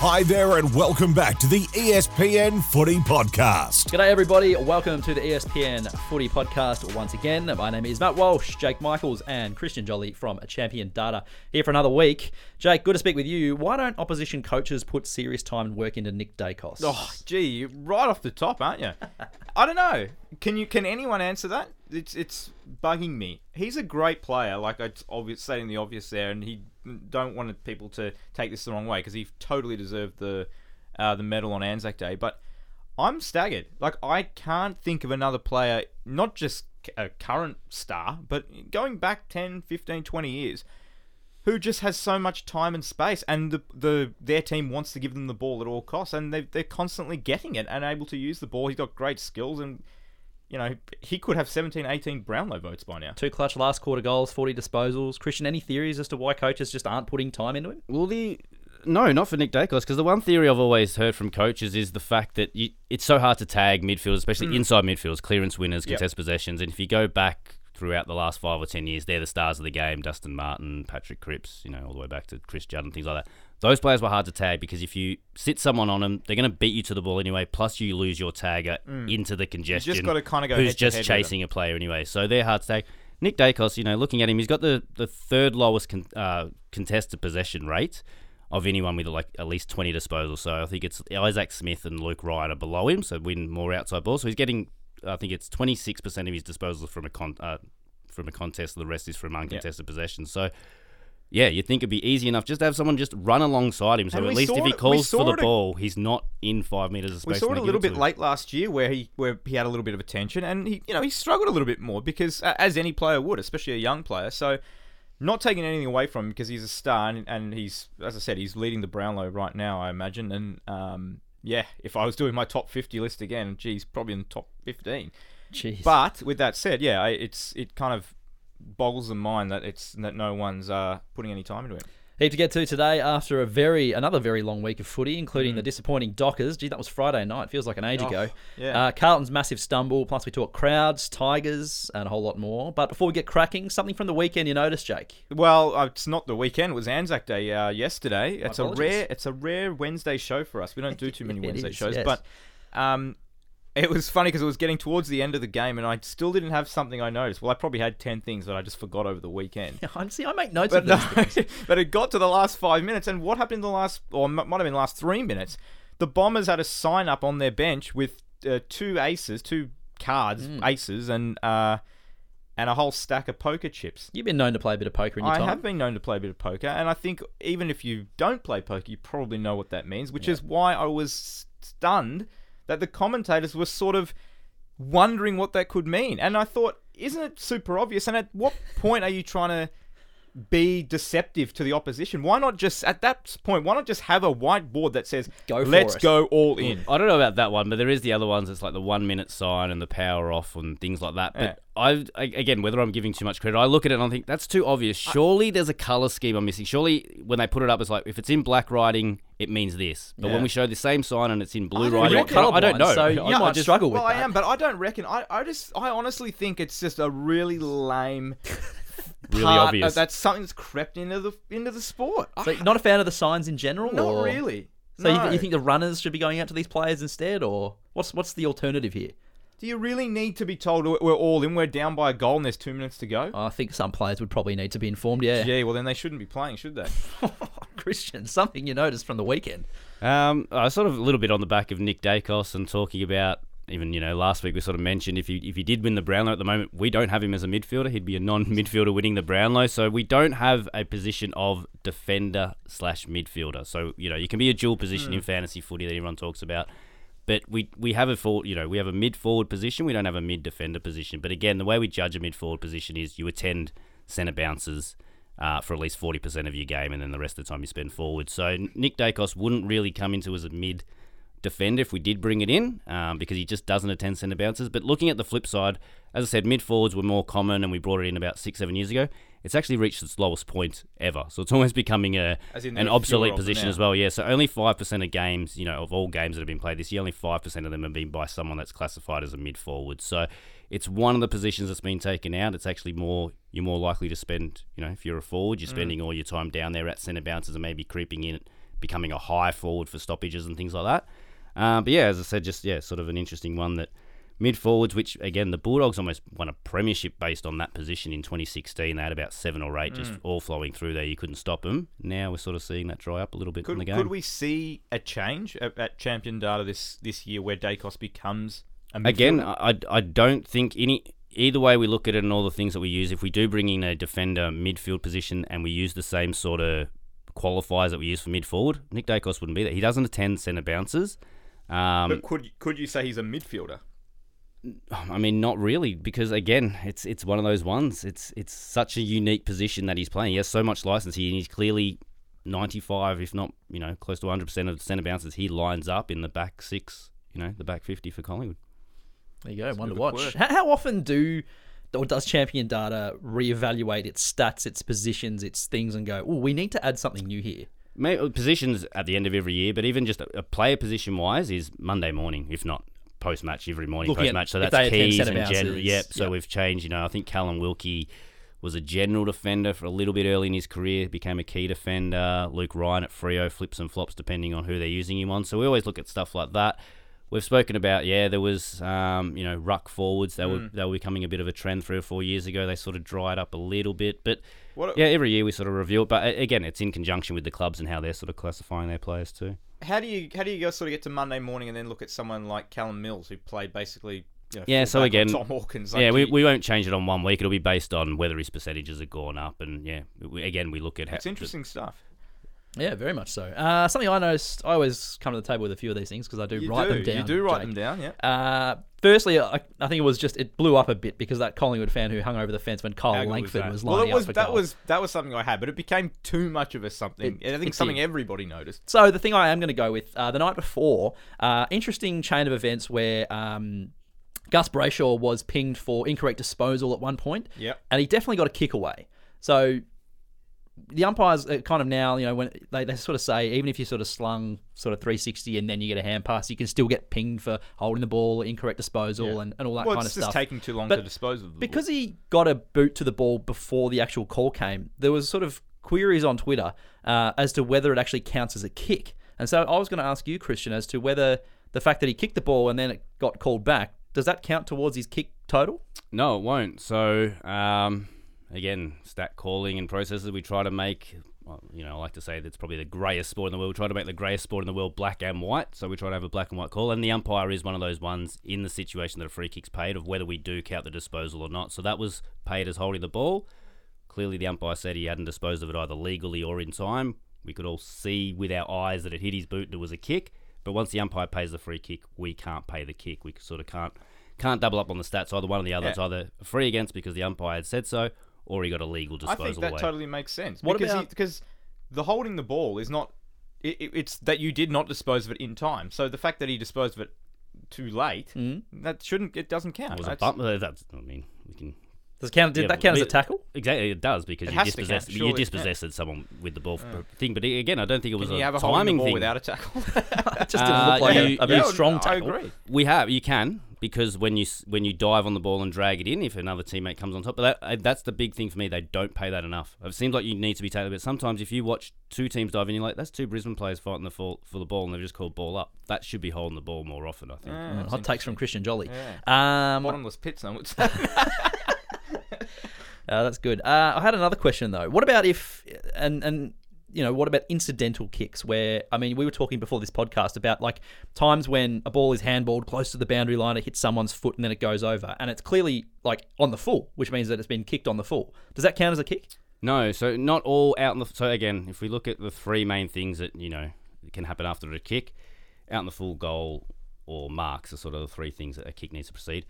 Hi there, and welcome back to the ESPN Footy Podcast. G'day, everybody. Welcome to the ESPN Footy Podcast once again. My name is Matt Walsh, Jake Michaels, and Christian Joly from Champion Data here for another week. Jake, good to speak with you. Why don't opposition coaches put serious time and work into Nick Daicos? Oh, gee, you're right off the top, aren't you? I don't know. Can you? Can anyone answer that? It's it's bugging me. He's a great player. Like I obvious, stating the obvious there, and he don't want people to take this the wrong way because he totally deserved the uh, the medal on Anzac Day. But I'm staggered. Like I can't think of another player, not just a current star, but going back 10, 15, 20 years, who just has so much time and space, and the the their team wants to give them the ball at all costs, and they they're constantly getting it and able to use the ball. He's got great skills, and you know he could have 17, 18 Brownlow votes by now. Two clutch last quarter goals, 40 disposals. Christian, any theories as to why coaches just aren't putting time into him? Well, the no, not for Nick Daicos, because the one theory I've always heard from coaches is the fact that you, it's so hard to tag midfielders, especially hmm. inside midfielders, clearance winners, Yep. contest possessions, and if you go back throughout the last five or ten years, they're the stars of the game: Dustin Martin, Patrick Cripps, you know, all the way back to Chris Judd and things like that. Those players were hard to tag because if you sit someone on them, they're going to beat you to the ball anyway. Plus, you lose your tagger into the congestion. gotta kinda go Who's head to just head with chasing a player anyway, so they're hard to tag. Nick Daicos, you know, looking at him, he's got the, the third lowest con, uh, contested possession rate of anyone with like at least 20 disposals. So I think it's Isaac Smith and Luke Ryan are below him, so win more outside balls. So he's getting, I think it's 26% of his disposals from a con, uh, from a contest. The rest is from uncontested possession. So. Yeah, you'd think it'd be easy enough just to have someone just run alongside him. So And at we least saw if he it- we calls saw for the it a- ball, he's not in five meters of space. We saw when it a they little give bit to him. late last year where he where he had a little bit of attention and he you know he struggled a little bit more because uh, as any player would, especially a young player. So not taking anything away from him because he's a star and, and he's as I said he's leading the Brownlow right now I imagine and um yeah if I was doing my top 50 list again geez probably in the top 15 Jeez. but with that said yeah I, it's it kind of boggles the mind that it's that no one's uh putting any time into it Heap to get to today after a very another very long week of footy, including the disappointing Dockers. Gee, that was Friday night. Feels like an age Mm. Oh, ago. yeah. Uh, Carlton's massive stumble. Plus, we talk crowds, Tigers, and a whole lot more. But before we get cracking, something from the weekend you noticed, Jake. Well, uh, it's not the weekend. It was Anzac Day uh, yesterday. It's a rare. It's a rare Wednesday show for us. We don't do too many Wednesday is, shows, yes. but um, it was funny because it was getting towards the end of the game, and I still didn't have something I noticed. Well, I probably had ten things that I just forgot over the weekend. I'm see. I make notes But of no, these things. but it got to the last five minutes, and what happened in the last, or might have been the last three minutes? The Bombers had a sign up on their bench with uh, two aces, two cards, Hmm. aces, and uh, and a whole stack of poker chips. You've been known to play a bit of poker in your I time. I have been known to play a bit of poker, and I think even if you don't play poker, you probably know what that means, which is why I was stunned that the commentators were sort of wondering what that could mean. And I thought, isn't it super obvious? And at what point are you trying to be deceptive to the opposition? Why not just, at that point, why not just have a whiteboard that says, Go for let's it." go all hmm. in? I don't know about that one, but there is the other ones. It's like the one minute sign and the power off and things like that. But Yeah. I, I again, whether I'm giving too much credit, I look at it and I think that's too obvious. Surely there's a color scheme I'm missing. Surely when they put it up, it's like if it's in black writing, it means this. But Yeah. when we show the same sign and it's in blue don't writing, You're reckon- I don't know. so you might might just- struggle with well, I that. am, but I don't reckon. I, I just, I honestly think it's just a really lame. Really part obvious. of- that's something that's crept into the into the sport. So you're not a fan of the signs in general? Not or? really. So No. you, you think the runners should be going out to these players instead, or what's what's the alternative here? Do you really need to be told we're we're all in? We're down by a goal and there's two minutes to go. I think some players would probably need to be informed. Yeah, Gee, well then they shouldn't be playing, should they? Christian, something you noticed from the weekend. Um, I sort of a little bit on the back of Nick Daicos and talking about even you know last week we sort of mentioned if he if he did win the Brownlow at the moment we don't have him as a midfielder. He'd be a non-midfielder winning the Brownlow. So we don't have a position of defender slash midfielder. So you know you can be a dual position in fantasy footy that everyone talks about but we we have a forward, you know we have a mid forward position. We don't have a mid defender position. But again the way we judge a mid forward position is you attend centre bounces uh, for at least 40% of your game, and then the rest of the time you spend forward. So Nick Daicos wouldn't really come into as a mid defender if we did bring it in, um, because he just doesn't attend centre bounces. But looking at the flip side, as I said, mid forwards were more common, and we brought it in about six, seven years ago. It's actually reached its lowest point ever, so it's almost becoming a an there are fewer obsolete position now. as well. Yeah, so only five percent of games, you know, of all games that have been played this year, only five percent of them have been by someone that's classified as a mid forward. So it's one of the positions that's been taken out. It's actually more you're more likely to spend, you know, if you're a forward, Mm. you're spending all your time down there at centre bounces and maybe creeping in becoming a high forward for stoppages and things like that. Um, but yeah, as I said, just yeah, sort of an interesting one that mid forwards, which again the Bulldogs almost won a premiership based on that position in 2016. They had about seven or eight just all flowing through there. You couldn't stop them. Now we're sort of seeing that dry up a little bit in Could, the game. could we see a change at, at Champion Data this this year where Daicos becomes a Again. I, I don't think any either way we look at it and all the things that we use. If we do bring in a defender midfield position and we use the same sort of qualifiers that we use for mid forward, Nick Daicos wouldn't be there. He doesn't attend centre bounces. Um, but could could you say he's a midfielder? I mean, not really, because again, it's it's one of those ones. It's it's such a unique position that he's playing. He has so much license here, and he's clearly ninety five, if not you know, close to one hundred percent of the centre bounces he lines up in the back six. You know, the back fifty for Collingwood. There you go. One to watch. How, how often do or does Champion Data reevaluate its stats, its positions, its things, and go, "Oh, we need to add something new here"? May, uh, positions at the end of every year, but even just a, a player position wise is Monday morning, if not post match every morning post match. So that's keys and general. Yep. So yep. we've changed. You know, I think Callum Wilkie was a general defender for a little bit early in his career, became a key defender. Luke Ryan at Freo flips and flops depending on who they're using him on. So we always look at stuff like that. We've spoken about yeah, there was um, you know ruck forwards. They were they were becoming a bit of a trend three or four years ago. They sort of dried up a little bit, but What- yeah, every year we sort of review it. But again, it's in conjunction with the clubs and how they're sort of classifying their players too. How do you how do you go sort of get to Monday morning and then look at someone like Callum Mills who played basically you know, Yeah, so again- Tom Hawkins. Like, yeah, we, we won't change it on one week. It'll be based on whether his percentages have gone up, and yeah, we, again we look at how it's interesting stuff. Yeah, very much so. Uh, something I noticed, I always come to the table with a few of these things because I do You write do them down. you do write Jake. them down, yeah. Uh, firstly, I, I think it was just it blew up a bit because that Collingwood fan who hung over the fence when Kyle How Langford was well, lining it was up for that goal. was that was something I had, but it became too much of a something. It- I think something did. everybody noticed. So the thing I am going to go with uh, the night before, uh, interesting chain of events where um, Gus Brayshaw was pinged for incorrect disposal at one point, Yep. and he definitely got a kick away. So the umpires are kind of now, you know, when they, they sort of say even if you sort of slung sort of 360 and then you get a hand pass, you can still get pinged for holding the ball, incorrect disposal, Yeah. and, and all that well, kind it's of just stuff. taking too long But to dispose of the Because ball. he got a boot to the ball before the actual call came, there was sort of queries on Twitter uh, as to whether it actually counts as a kick. And so I was going to ask you, Christian, as to whether the fact that he kicked the ball and then it got called back, does that count towards his kick total? No, it won't. So, um, again, stat calling and processes we try to make. Well, you know, I like to say that's probably the greyest sport in the world. We try to make the greyest sport in the world black and white. So we try to have a black and white call, and the umpire is one of those ones in the situation that a free kick's paid of whether we do count the disposal or not. So that was paid as holding the ball. Clearly, the umpire said he hadn't disposed of it either legally or in time. We could all see with our eyes that it hit his boot and it was a kick. But once the umpire pays the free kick, we can't pay the kick. We sort of can't can't double up on the stats. Either one or the other. Yeah. It's either free against because the umpire had said so, or he got a legal disposal. I disposal think that away. totally makes sense. What because about- because the holding the ball is not. It, it- it's that you did not dispose of it in time. So the fact that he disposed of it too late, that shouldn't. It doesn't count. It was a That's- bump. uh, That's, I mean, we can Does it count? Did Yeah, that count as a tackle? exactly. It does because It you has count, dispossessed. You surely, dispossessed someone with the ball for thing. But again, I don't think it was Can a you have a holding the timing ball thing. without a tackle? It just didn't Uh, look like you- a, a very Yeah, strong I tackle. agree. We have, you can, because when you when you dive on the ball and drag it in, if another teammate comes on top, but that, uh, that's the big thing for me. They don't pay that enough. It seems like you need to be taken, but sometimes if you watch two teams dive in, you're like, that's two Brisbane players fighting the fall, for the ball, and they've just called ball up. That should be holding the ball more often, I think. Yeah, Hot takes from Christian Joly. Yeah. Um, Bottomless pit, some would say. Uh, that's good. Uh, I had another question though. What about if and and you know what about incidental kicks? Where I mean, we were talking before this podcast about like times when a ball is handballed close to the boundary line, it hits someone's foot and then it goes over, and it's clearly like on the full, which means that it's been kicked on the full. Does that count as a kick? No, so not all out in the. So again, if we look at the three main things that you know can happen after a kick, out in the full goal or marks are sort of the three things that a kick needs to proceed.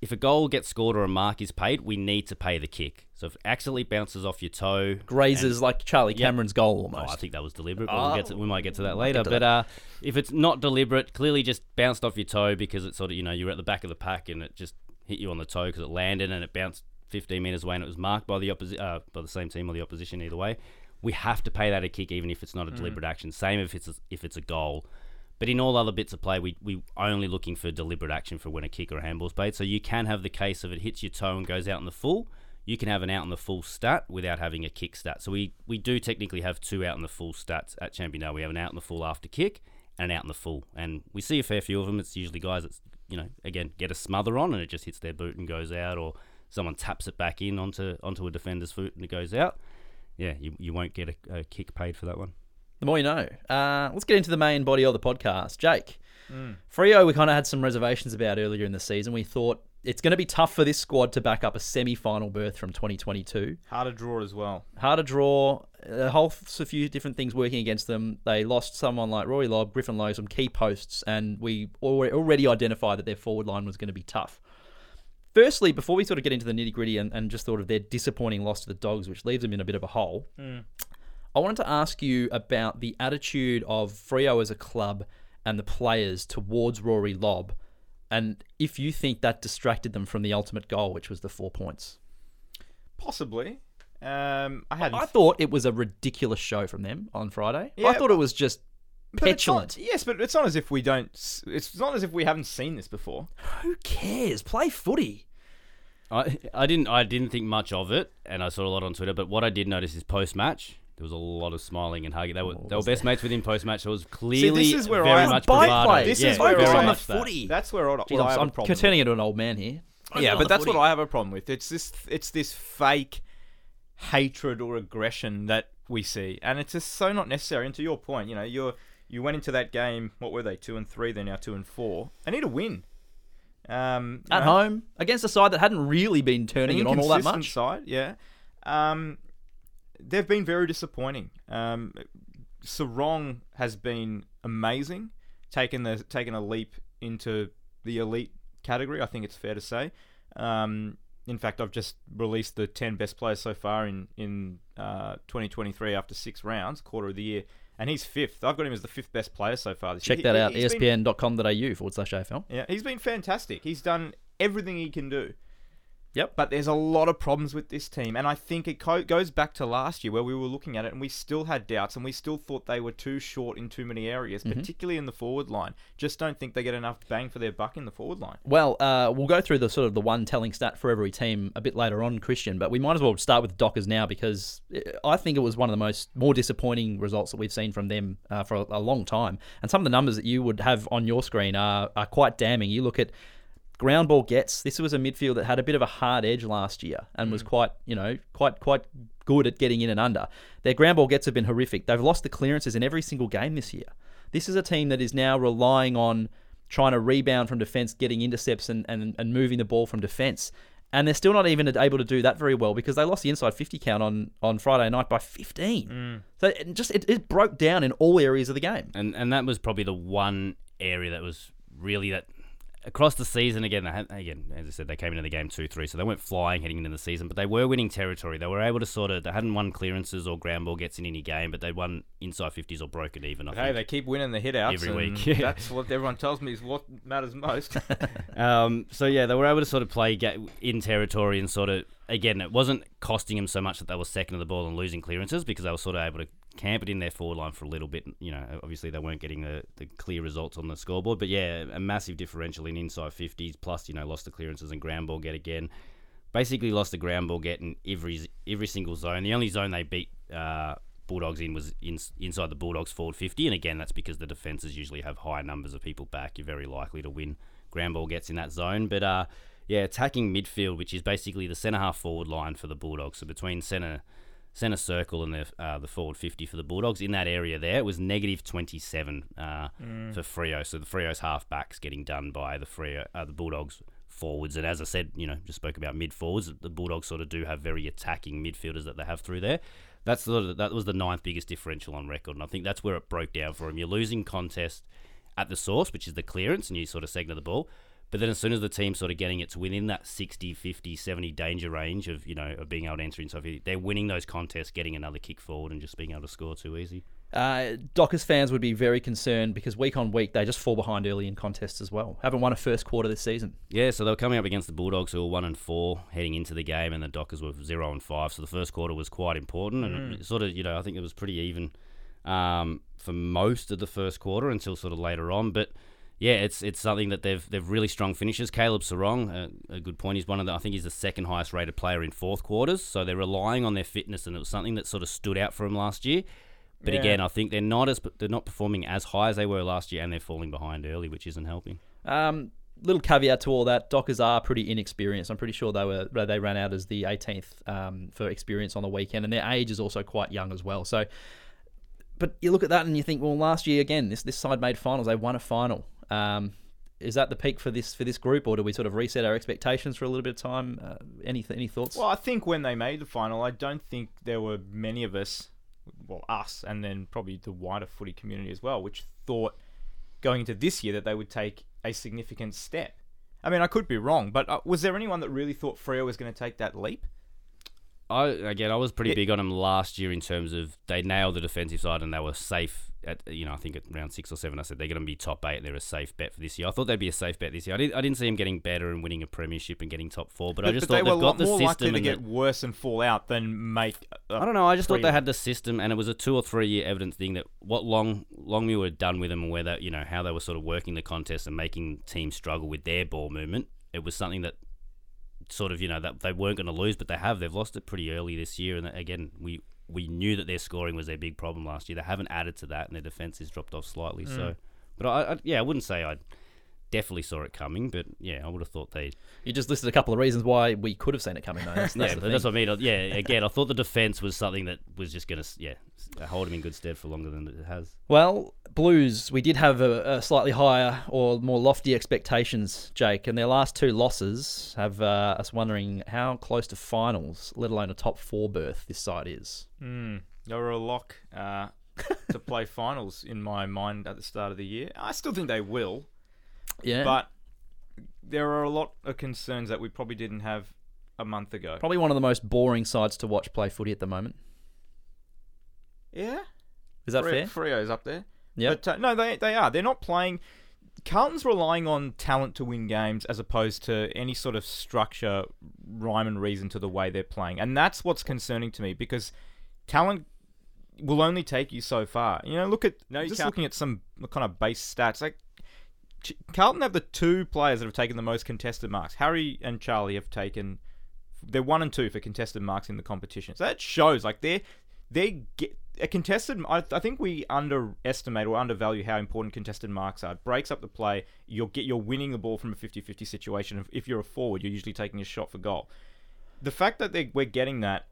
If a goal gets scored or a mark is paid, we need to pay the kick. So if it accidentally bounces off your toe, Grazes like Charlie Cameron's goal Oh, almost. I think that was deliberate. But we'll get to, we might get to that later. to But uh, if it's not deliberate, clearly just bounced off your toe because it sort of you know you were at the back of the pack and it just hit you on the toe because it landed and it bounced 15 meters away and it was marked by the opposi- uh, by the same team or the opposition either way. We have to pay that a kick even if it's not a deliberate action. Same if it's a, if it's a goal. But in all other bits of play, we we only looking for deliberate action for when a kick or a handball's paid. So you can have the case of it hits your toe and goes out in the full. you can have an out in the full stat without having a kick stat. So we, we do technically have two out in the full stats at Champion Data. We have an out in the full after kick and an out in the full. And we see a fair few of them. It's usually guys that, you know, again, get a smother on and it just hits their boot and goes out, or someone taps it back in onto onto a defender's foot and it goes out. Yeah, you, you won't get a, a kick paid for that one. The more you know. Uh, let's get into the main body of the podcast. Jake, Freo, we kind of had some reservations about earlier in the season. We thought it's going to be tough for this squad to back up a semi-final berth from 2022. Hard to draw as well. Hard to draw. A whole a few different things working against them. They lost someone like Rory Lobb, Griffin Logue, some key posts, and we already identified that their forward line was going to be tough. Firstly, before we sort of get into the nitty gritty and, and just sort of their disappointing loss to the Dogs, which leaves them in a bit of a hole, I wanted to ask you about the attitude of Freo as a club and the players towards Rory Lobb, and if you think that distracted them from the ultimate goal, which was the four points. Possibly. Um, I had. I thought it was a ridiculous show from them on Friday. Yeah, I thought it was just petulant. yes, but it's not as if we don't. It's not as if we haven't seen this before. Who cares? Play footy. I I didn't I didn't think much of it, and I saw a lot on Twitter. But what I did notice is post match. There was a lot of smiling and hugging. They were they were best mates with him post match. So it was clearly is where very I- much bravado. play. This yeah, is where very on the much that. footy. That's where I, Jeez, I I'm, have a I'm problem. turning into an old man here. Focus yeah, but that's what. I have a problem with. It's this it's this fake hatred or aggression that we see, and it's just so not necessary. And to your point, you know, you're you went into that game. What were they? Two and three. They're now two and four. They need a win. Um, at know, home against a side that hadn't really been turning it on all that much. Side, yeah. Um, they've been very disappointing. Um, Serong has been amazing, taken the taken a leap into the elite category. I think it's fair to say. Um, in fact, I've just released the ten best players so far in in uh, 2023 after six rounds, quarter of the year, and he's fifth. I've got him as the fifth best player so far this Check year. Check that He- out, espn.com.au forward slash AFL. yeah, he's been fantastic. He's done everything he can do. Yep. But there's a lot of problems with this team, and I think it co- goes back to last year where we were looking at it and we still had doubts and we still thought they were too short in too many areas, Mm-hmm. particularly in the forward line. Just don't think they get enough bang for their buck in the forward line. Well, uh, we'll go through the sort of the one telling stat for every team a bit later on, Christian. But we might as well start with the Dockers now because uh, I think it was one of the most more disappointing results that we've seen from them uh, for a, a long time. And some of the numbers that you would have on your screen are are quite damning. You look at ground ball gets. This was a midfield that had a bit of a hard edge last year and was mm. quite, you know, quite quite good at getting in and under. Their ground ball gets have been horrific. They've lost the clearances in every single game this year. This is a team that is now relying on trying to rebound from defense, getting intercepts and, and, and moving the ball from defense. And they're still not even able to do that very well because they lost the inside 50 count on, on Friday night by 15. Mm. So it just it, it broke down in all areas of the game. and and that was probably the one area that was really that across the season again. Again, as I said, they came into the game two three, so they weren't flying heading into the season, but they were winning territory. They were able to sort of they hadn't won clearances or ground ball gets in any game, but they won inside fifties or broken even. I Hey, think. they keep winning the hit outs Every week, yeah. That's what everyone tells me is what matters most. Um, so yeah, they were able to sort of play in territory and sort of again, it wasn't costing them so much that they were second of the ball and losing clearances because they were sort of able to camp it in their forward line for a little bit. You know, obviously they weren't getting the, the clear results on the scoreboard, but yeah, a massive differential in inside fifties. Plus, you know, lost the clearances and ground ball get again. Basically, lost the ground ball get in every every single zone. The only zone they beat. Uh, Bulldogs in was in, inside the Bulldogs forward 50, and again, that's because the defenses usually have higher numbers of people back. You're very likely to win. Ground ball gets in that zone, but uh, yeah, attacking midfield, which is basically the centre half forward line for the Bulldogs. So between centre centre circle and the uh, the forward 50 for the Bulldogs in that area there, it was negative 27 uh, for Freo. So the Freo's half backs getting done by the Freo uh, the Bulldogs forwards. And as I said, you know, just spoke about mid forwards. The Bulldogs sort of do have very attacking midfielders that they have through there. That's the, that was the ninth biggest differential on record, and I think that's where it broke down for him. You're losing contest at the source, which is the clearance, and you sort of segment the ball. But then as soon as the team's sort of getting it to within that 60, 50, 70 danger range of, you know, of being able to enter inside 50, they're winning those contests, getting another kick forward and just being able to score too easy. Uh, Dockers fans would be very concerned because week on week they just fall behind early in contests as well. Haven't won a first quarter this season. Yeah, so they were coming up against the Bulldogs, who were one and four heading into the game, and the Dockers were zero and five. So the first quarter was quite important, and it sort of, you know, I think it was pretty even um, for most of the first quarter until sort of later on. But yeah, it's it's something that they've they've really strong finishes. Caleb Serong, uh, a good point. He's one of the I think he's the second highest rated player in fourth quarters. So they're relying on their fitness, and it was something that sort of stood out for them last year. But Yeah. again, I think they're not as they're not performing as high as they were last year, and they're falling behind early, which isn't helping. Um, little caveat to all that: Dockers are pretty inexperienced. I'm pretty sure they were they ran out as the 18th um, for experience on the weekend, and their age is also quite young as well. So, but you look at that and you think, well, last year again, this this side made finals. They won a final. Um, is that the peak for this for this group, or do we sort of reset our expectations for a little bit of time? Uh, any any thoughts? Well, I think when they made the final, I don't think there were many of us, well, us, and then probably the wider footy community as well, which thought going into this year that they would take a significant step. I mean, I could be wrong, but uh, was there anyone that really thought Freo was going to take that leap? I again, I was pretty Yeah. big on them last year in terms of they nailed the defensive side and they were safe. At you know, I think at round six or seven, I said they're going to be top eight. They're a safe bet for this year. I thought they'd be a safe bet this year. I didn't, I didn't see them getting better and winning a premiership and getting top four, but, I just they thought they've a got lot the more likely system to get the- worse and fall out than make. I don't know. I just thought they had the system, and it was a two or three year evidence thing that what Long Longmuir had done with them, and where that you know how they were sort of working the contest and making teams struggle with their ball movement. It was something that sort of you know that they weren't going to lose, but they have. They've lost it pretty early this year, and again we we knew that their scoring was their big problem last year. They haven't added to that, and their defense has dropped off slightly. So, mm. but I, I yeah, I wouldn't say I definitely saw it coming, but yeah, I would have thought they you just listed a couple of reasons why we could have seen it coming. Though. That's, that's yeah, that's what I mean. Yeah, again, I thought the defense was something that was just going to, yeah, hold him in good stead for longer than it has. Well, Blues, we did have a, a slightly higher or more lofty expectations, Jake, and their last two losses have uh, us wondering how close to finals, let alone a top four berth, this side is. Mm, they were a lock uh, to play finals in my mind at the start of the year. I still think they will, Yeah, but there are a lot of concerns that we probably didn't have a month ago. probably one of the most boring sides to watch play footy at the moment. Yeah, Is that Fre- fair? Freo's up there. Yeah. But uh, no, they they are. They're not playing. Carlton's relying on talent to win games as opposed to any sort of structure, rhyme and reason to the way they're playing, and that's what's concerning to me because talent will only take you so far. You know, look at No, just can't. looking at some kind of base stats. Like Carlton have the two players that have taken the most contested marks. Harry and Charlie have taken. They're one and two for contested marks in the competition. So that shows like they're they get a contested. I, I think we underestimate or undervalue how important contested marks are. It breaks up the play. You'll get you're winning the ball from a 50-50 situation. If, you're a forward, you're usually taking a shot for goal. The fact that we're getting that,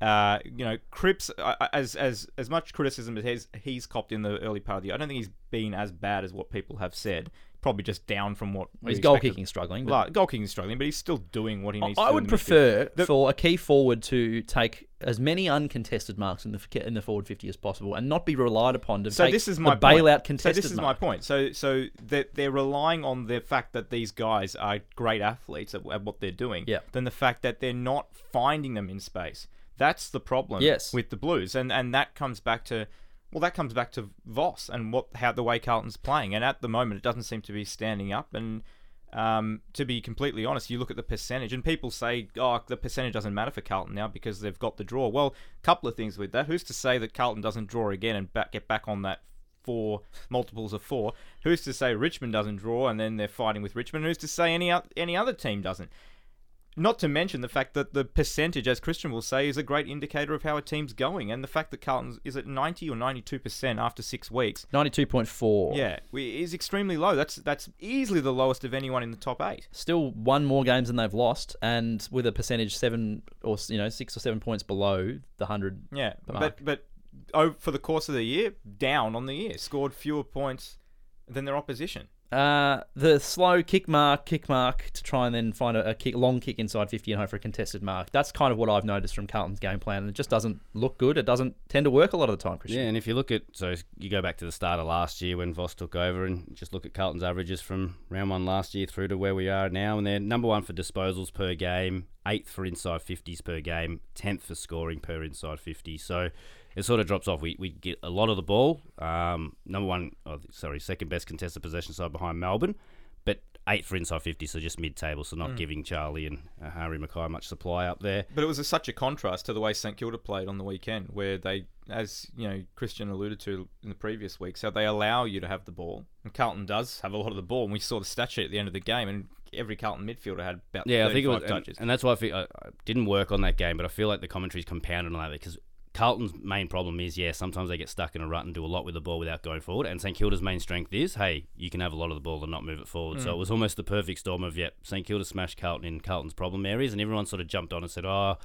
uh, you know, Cripps uh, as as as much criticism as he's, he's copped in the early part of the year. I don't think he's been as bad as what people have said. Probably just down from what He's goal kicking struggling. but- Like, goal kicking is struggling, but he's still doing what he needs. I to do I would in the midfield. prefer The- for a key forward to take as many uncontested marks in the in the forward fifty as possible, and not be relied upon to So take this is my bailout contested So this is my point. So so that they're relying on the fact that these guys are great athletes at, at what they're doing. Yeah. Than the fact that they're not finding them in space. That's the problem. Yes. With the Blues, and and that comes back to. Well, that comes back to Voss and what how the way Carlton's playing, and at the moment it doesn't seem to be standing up. And um, to be completely honest, you look at the percentage, and people say, "Oh, the percentage doesn't matter for Carlton now because they've got the draw." Well, a couple of things with that. Who's to say that Carlton doesn't draw again and back, get back on that four multiples of four? Who's to say Richmond doesn't draw and then they're fighting with Richmond? Who's to say any any other team doesn't? Not to mention the fact that the percentage, as Christian will say, is a great indicator of how a team's going, and the fact that Carlton is at ninety or ninety-two percent after six weeks. Ninety-two point four. Yeah, we- is extremely low. That's that's easily the lowest of anyone in the top eight. Still one more games than they've lost, and with a percentage seven or you know six or seven points below the hundred. Yeah, Mark. but but oh, for the course of the year, down on the year, scored fewer points than their opposition. Uh, the slow kick mark, kick mark to try and then find a, a kick, long kick inside 50 and hope for a contested mark. That's kind of what I've noticed from Carlton's game plan. And it just doesn't look good. It doesn't tend to work a lot of the time, Christian. Yeah, and if you look at so you go back to the start of last year when Voss took over and just look at Carlton's averages from round one last year through to where we are now, and they're number one for disposals per game, eighth for inside fifties per game, tenth for scoring per inside fifty. So it sort of drops off. We, we get a lot of the ball. Um, number one, oh, sorry, second best contested possession side behind Melbourne, but eighth for inside 50, so just mid table, so not giving Charlie and uh, Harry McKay much supply up there. But it was a, such a contrast to the way St Kilda played on the weekend, where they, as you know, Christian alluded to in the previous week, so they allow you to have the ball, and Carlton does have a lot of the ball, and we saw the stat sheet at the end of the game, and every Carlton midfielder had about Yeah, I think it 35 was, and, and that's why I feel I, I didn't work on that game, but I feel like the commentary's compounded on that because Carlton's main problem is, yeah, sometimes they get stuck in a rut and do a lot with the ball without going forward. And St Kilda's main strength is, hey, you can have a lot of the ball and not move it forward. Mm. So it was almost the perfect storm of, yep, St Kilda smashed Carlton in Carlton's problem areas, and everyone sort of jumped on and said, oh.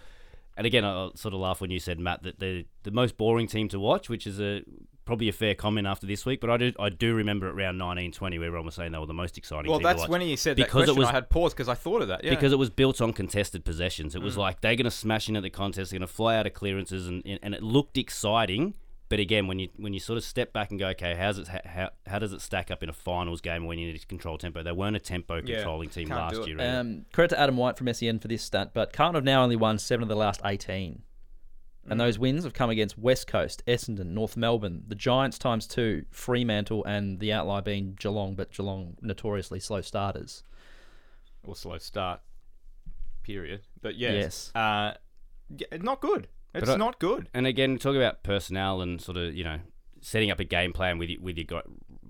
And again, I sort of laugh when you said Matt that the the most boring team to watch, which is a probably a fair comment after this week. But I do I do remember at around nineteen twenty where everyone was saying they were the most exciting. well, that's when he said that because question. it was I had pause because I thought of that. Yeah. because it was built on contested possessions. It was Mm. like they're going to smash in at the contest, they're going to fly out of clearances, and and it looked exciting. But again, when you when you sort of step back and go, okay, how's it how, how does it stack up in a finals game when you need to control tempo? They weren't a tempo Yeah, controlling team last year. either. Um, credit to Adam White from SEN for this stat, but Carlton have now only won seven of the last 18. And those wins have come against West Coast, Essendon, North Melbourne, the Giants times two, Fremantle, and the outlier being Geelong, but Geelong notoriously slow starters. or slow start. Period. But yes, Yes. Uh, not good. It's I- not good. And again, talk about personnel and sort of you know setting up a game plan with y- with your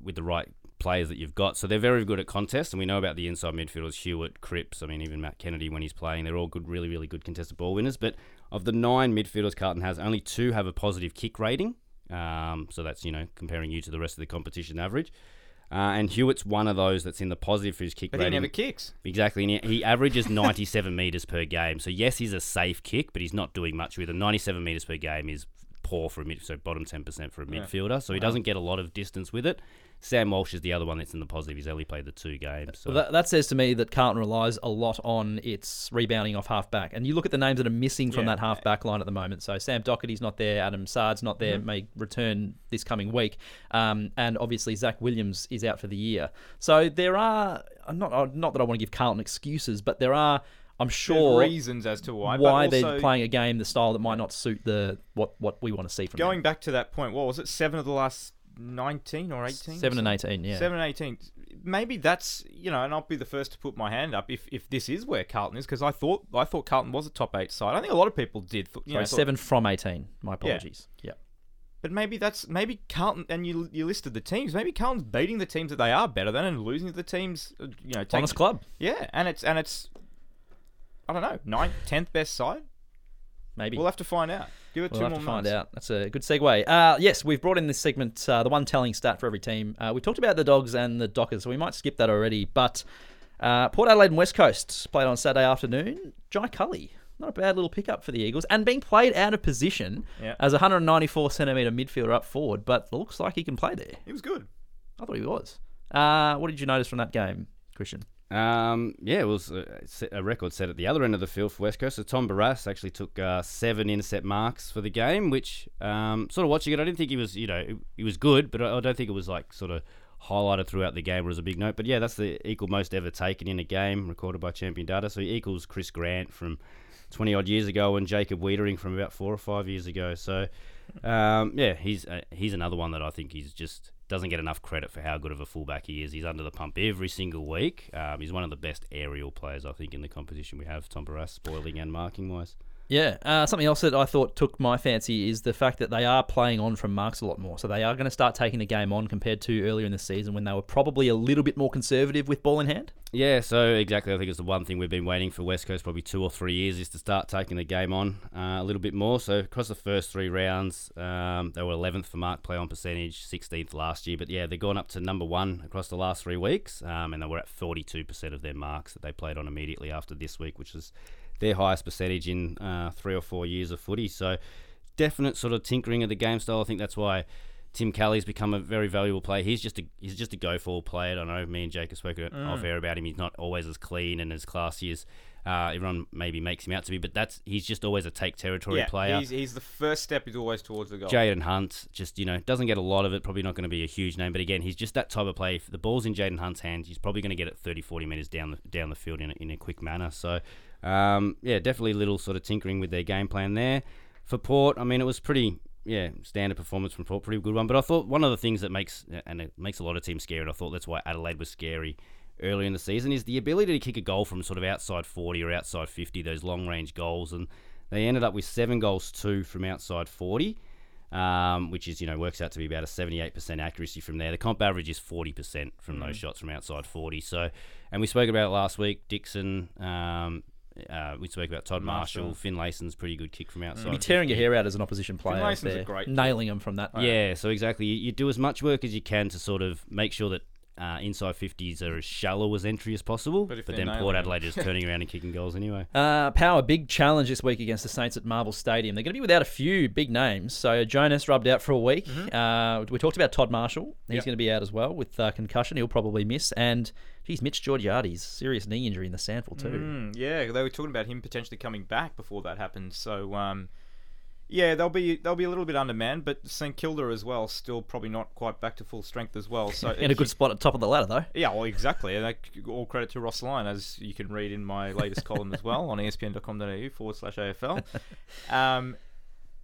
with the right players that you've got. So they're very good at contests, and we know about the inside midfielders: Hewett, Cripps. I mean, even Matt Kennedy when he's playing, they're all good, really, really good contested ball winners. But of the nine midfielders Carlton has, only two have a positive kick rating. Um, so that's you know comparing you to the rest of the competition average. Uh, and Hewett's one of those that's in the positive for his kick But he rating. never kicks. Exactly. And he, he averages 97 metres per game. So, yes, he's a safe kick, but he's not doing much with him. 97 metres per game is poor for a mid, so bottom 10% for a midfielder. So, he doesn't get a lot of distance with it. Sam Walsh is the other one that's in the positive. He's only played the two games. So. Well, that, that says to me that Carlton relies a lot on its rebounding off half back. And you look at the names that are missing from Yeah. that half back line at the moment. So Sam Docherty's not there, Adam Saad's not there, may return this coming week. Um, and obviously Zach Williams is out for the year. So there are, not, not that I want to give Carlton excuses, but there are, I'm sure, reasons as to why. why they're playing a game the style that might not suit the what, what we want to see from Going back to that point, what was it? Seven of the last nineteen or eighteen? 7 and 18, yeah. Seven and eighteen. Maybe that's you know, and I'll be the first to put my hand up if, if this is where Carlton is because I thought I thought Carlton was a top eight side. I think a lot of people did. th- You Sorry, know, thought- 7 from 18. My apologies. Yeah. But maybe that's maybe Carlton, and you you listed the teams. Maybe Carlton's beating the teams that they are better than, and losing to the teams. uh, You know, take, Honest club, Yeah, and it's and it's. I don't know, ninth, tenth best side. maybe. We'll have to find out. Give it We'll two have more to find months. out. That's a good segue. Uh, yes, we've brought in this segment, uh, the one telling stat for every team. Uh, we talked about the Dogs and the Dockers, so we might skip that already. But uh, Port Adelaide and West Coast played on Saturday afternoon. Jai Culley, not a bad little pickup for the Eagles, and being played out of position Yeah. as a 194 centimetre midfielder up forward, but looks like he can play there. He was good. I thought he was. Uh, what did you notice from that game, Christian? Um, yeah, it was a, a record set at the other end of the field for West Coast. So Tom Barrass actually took uh, seven intercept marks for the game, which um, sort of watching it, I didn't think he was, you know, he was good, but I don't think it was like sort of highlighted throughout the game or as a big note. But yeah, that's the equal most ever taken in a game recorded by Champion Data. So he equals Chris Grant from 20 odd years ago and Jacob Weitering from about four or five years ago. So um, yeah, he's uh, he's another one that I think he's just doesn't get enough credit for how good of a fullback he is. He's under the pump every single week. Um, he's one of the best aerial players I think in the competition we have. Tom Barrass, spoiling and marking wise. Yeah, uh, something else that I thought took my fancy is the fact that they are playing on from marks a lot more. So they are going to start taking the game on compared to earlier in the season when they were probably a little bit more conservative with ball in hand. Yeah, so exactly. I think it's the one thing we've been waiting for West Coast probably two or three years is to start taking the game on uh, a little bit more. So across the first three rounds, um, they were 11th for mark play on percentage, 16th last year. But yeah, they've gone up to number one across the last three weeks, um, and they were at 42% of their marks that they played on immediately after this week, which is their highest percentage in uh, three or four years of footy. So definite sort of tinkering of the game style. I think that's why Tim Kelly's become a very valuable player. He's just a he's just a go for player. I know me and Jake have spoken off air about him. He's not always as clean and as classy as uh, everyone maybe makes him out to be, but that's he's just always a take territory Yeah, player. he's, he's the first step is always towards the goal. Jayden Hunt just you know doesn't get a lot of it. Probably not going to be a huge name, but again, he's just that type of player. If the ball's in Jayden Hunt's hands, he's probably going to get it 30, 40 meters down the down the field in a, in a quick manner. So um, yeah, definitely a little sort of tinkering with their game plan there. For Port, I mean, it was pretty yeah standard performance from Port, pretty good one. But I thought one of the things that makes and it makes a lot of teams scary, and I thought that's why Adelaide was scary. earlier in the season is the ability to kick a goal from sort of outside 40 or outside 50, those long range goals. And they ended up with seven goals, two from outside 40. Um, which is, you know, works out to be about a 78% accuracy from there. The comp average is 40% from those shots from outside 40. So, and we spoke about it last week. Dixon, um, uh, we spoke about Todd Marshall. Marshall. Finlayson's pretty good kick from outside. You'd be tearing your hair out as an opposition player. Finlayson's a great nailing them from that. Yeah, so exactly. You, you do as much work as you can to sort of make sure that uh, inside 50s are as shallow as entry as possible. But But, then Port Adelaide is turning around and kicking goals anyway. Uh, Power, big challenge this week against the Saints at Marvel Stadium. They're going to be without a few big names. So Jonas rubbed out for a week. Uh, we talked about Todd Marshall. He's Yep. going to be out as well with uh, concussion. He'll probably miss. And, geez, Mitch Georgiades, serious knee injury in the SANFL too. Mm, yeah, they were talking about him potentially coming back before that happened. So, um, yeah, they'll be they'll be a little bit undermanned, but St Kilda as well, still probably not quite back to full strength as well. So In a good spot at top of the ladder, though. Yeah, well, exactly. And all credit to Ross Lyon, as you can read in my latest column as well on espn.com.au forward slash AFL. Um,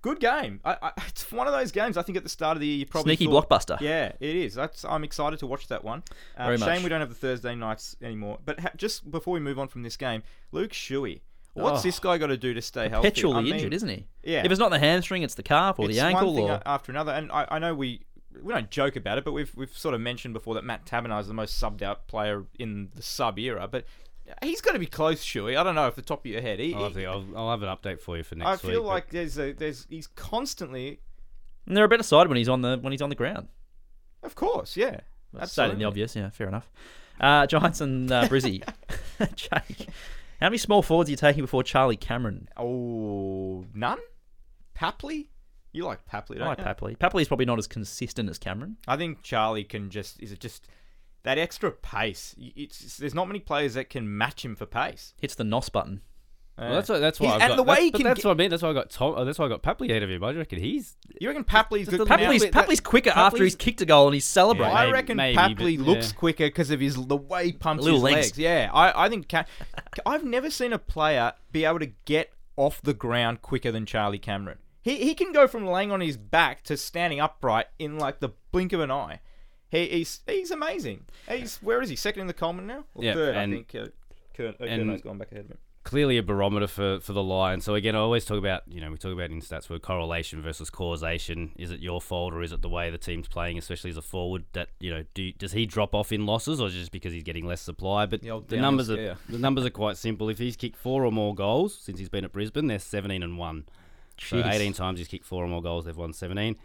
good game. I, I, it's one of those games. I think at the start of the year, you probably Sneaky thought- blockbuster. Yeah, it is. That's I'm excited to watch that one. Um, Very shame much. we don't have the Thursday nights anymore. But ha- just before we move on from this game, Luke Shuey. What's Oh. this guy got to do to stay healthy? Perpetually I mean, injured, isn't he? yeah. If it's not the hamstring, it's the calf or it's the ankle. one thing or after another. And I, I know we we don't joke about it, but we've we've sort of mentioned before that Matt Taberner is the most subbed out player in the sub era, but. He's got to be close, Shuey. I don't know if the top of your head. He, I'll have, the- I'll, I'll have an update for you for next I week. feel but- like there's a there's he's constantly, And they're a better side when he's on the when he's on the ground. of course, yeah. That's stating the Absolutely. obvious. Yeah, fair enough. Uh, Giants and uh, Brizzy. Jake, how many small forwards are you taking before Charlie Cameron? Oh, none. Papley, you like Papley, don't I like you? Papley. Papley's probably not as consistent as Cameron. I think Charlie can just is it just that extra pace. It's there's not many players that can match him for pace. Hits the NOS button. Well, that's why. That's why. He's- I've and got, the way that's, he but can that's get- what I mean. That's why I got Tom. Oh, that's why I got Papley ahead of him. I reckon he's. You reckon Papley's good? now? Papley's, Papley- Papley's quicker after Papley's- he's kicked a goal and he's celebrating. I Maybe- reckon maybe, Papley but- looks yeah. quicker because of his the way he pumps Little his legs. legs. Yeah, I, I think Ca- I've never seen a player be able to get off the ground quicker than Charlie Cameron. He he can go from laying on his back to standing upright in like the blink of an eye. He, he's he's amazing. He's where is he? Second in the Coleman now? Or Yeah, third, and- I think. Uh, Kurt, uh, and- Curnow's gone back ahead of him. Clearly a barometer for, for the Lions. So again, I always talk about you know we talk about in stats word correlation versus causation. Is it your fault or is it the way the team's playing, especially as a forward? That you know, do does he drop off in losses or just because he's getting less supply? But The the numbers are the numbers are quite simple. If he's kicked four or more goals since he's been at Brisbane, they're seventeen and one. So 18 times he's kicked four or more goals, they've won 17.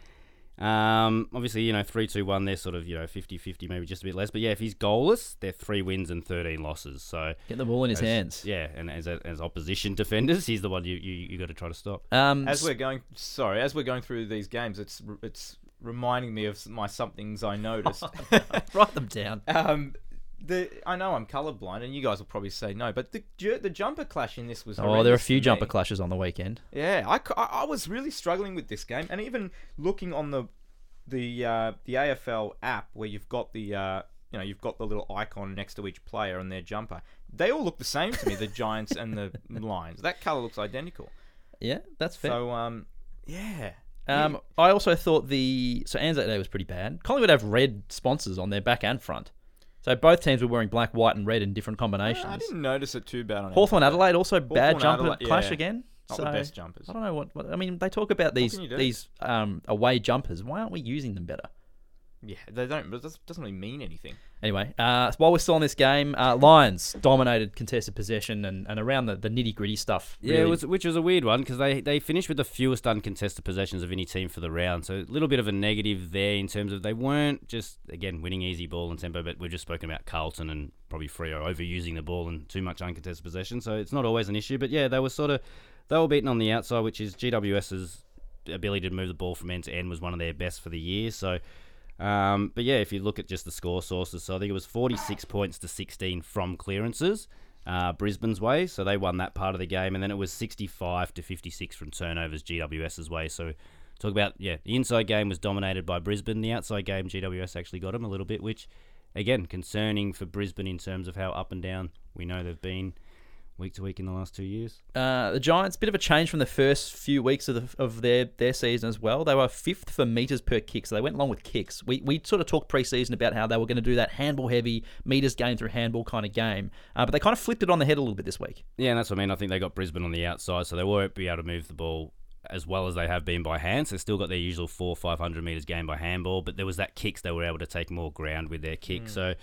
Um, obviously, you know, 3 2 1, they're sort of, you know, 50 50, maybe just a bit less. But yeah, if he's goalless, they're three wins and 13 losses. So, Get the ball in his as- hands. Yeah, and as, a, as opposition defenders, he's the one you, you, you got to try to stop. Um, As we're going, sorry, as we're going through these games, it's it's reminding me of my somethings I noticed. write them down. um, the I know I'm colorblind, and you guys will probably say no, but the ju- the jumper clash in this was. Oh, there are a few jumper me. clashes on the weekend. Yeah, I I was really struggling with this game, and even looking on the the uh, the AFL app where you've got the uh, you know you've got the little icon next to each player and their jumper. They all look the same to me, the Giants and the Lions. That color looks identical. Yeah, that's fair. So um, yeah. Um, I also thought the so Anzac Day was pretty bad. Collingwood have red sponsors on their back and front, so both teams were wearing black, white, and red in different combinations. I didn't notice it too bad on Hawthorn Adelaide also bad jumper Adelaide, clash yeah. again. Not so the best jumpers. I don't know what, what I mean. They talk about these can you do? these um, away jumpers. Why aren't we using them better? Yeah, they don't. But it doesn't- doesn't really mean anything. Anyway, uh, while we're still on this game, uh, Lions dominated contested possession and, and around the, the nitty gritty stuff. Yeah, it was, which was a weird one because they, they finished with the fewest uncontested possessions of any team for the round. So a little bit of a negative there in terms of they weren't just, again, winning easy ball and tempo, but we've just spoken about Carlton and probably Freo overusing the ball and too much uncontested possession. So it's not always an issue. But yeah, they were sort of, they were beaten on the outside, which is GWS's ability to move the ball from end to end was one of their best for the year. So, um, but yeah, if you look at just the score sources, so I think it was 46 points to 16 from clearances uh, Brisbane's way, so they won that part of the game, and then it was 65 to 56 from turnovers GWS's way. So talk about yeah, the inside game was dominated by Brisbane. The outside game GWS actually got them a little bit, which again concerning for Brisbane in terms of how up and down we know they've been week to week in the last two years. Uh, the Giants, bit of a change from the first few weeks of, the, of their, their season as well. They were fifth for meters per kick, so they went along with kicks. We, we sort of talked preseason about how they were going to do that handball heavy, meters gained through handball kind of game, uh, but they kind of flipped it on the head a little bit this week. Yeah, and that's what I mean. I think they got Brisbane on the outside, so they won't be able to move the ball as well as they have been by hand. So they've still got their usual four, five hundred meters game by handball, but there was that kicks they were able to take more ground with their kick. So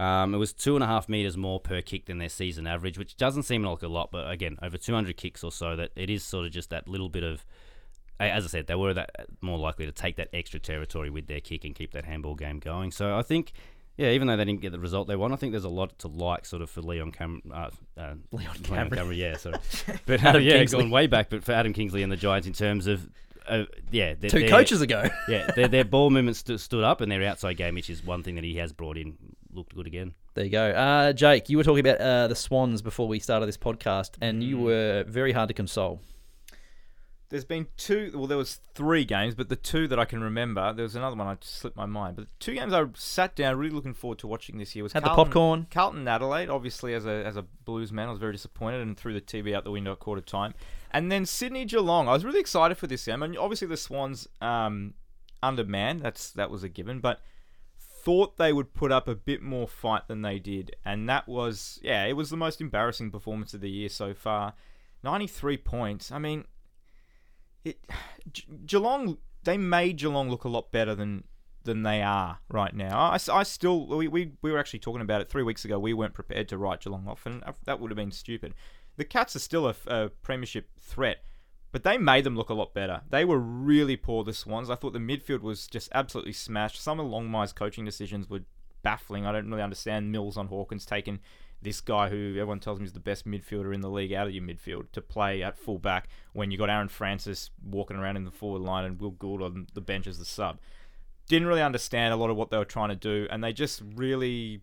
um, it was two and a half meters more per kick than their season average, which doesn't seem like a lot, but again, over 200 kicks or so, that it is sort of just that little bit of. As I said, they were that more likely to take that extra territory with their kick and keep that handball game going. So I think, yeah, even though they didn't get the result they want, I think there's a lot to like sort of for Leon Cam, uh, uh, Leon Cameron. yeah, sorry, but uh, Adam yeah, Kingsley. going way back, but for Adam Kingsley and the Giants in terms of. Uh, yeah, they're- Two they're- coaches ago. yeah, their, their ball movement stu- stood up, and their outside game, which is one thing that he has brought in, looked good again. There you go. Uh, Jake, you were talking about uh, the Swans before we started this podcast, and you were very hard to console. There's been two. Well, there was three games, but the two that I can remember, there was another one I just slipped my mind. But the two games I sat down, really looking forward to watching this year was Had the popcorn. Carlton Adelaide. Obviously, as a as a Blues man, I was very disappointed and threw the TV out the window at quarter time. And then Sydney Geelong. I was really excited for this game, and obviously the Swans um, undermanned. That's that was a given, but thought they would put up a bit more fight than they did, and that was yeah, it was the most embarrassing performance of the year so far. Ninety three points. I mean it Ge- Geelong they made Geelong look a lot better than than they are right now. I, I still we, we, we were actually talking about it three weeks ago. We weren't prepared to write Geelong off, and that would have been stupid. The Cats are still a, a premiership threat, but they made them look a lot better. They were really poor. The Swans. I thought the midfield was just absolutely smashed. Some of Longmire's coaching decisions were baffling. I don't really understand Mills on Hawkins taking this guy who everyone tells me is the best midfielder in the league out of your midfield to play at fullback when you got Aaron Francis walking around in the forward line and Will Gould on the bench as the sub. Didn't really understand a lot of what they were trying to do, and they just really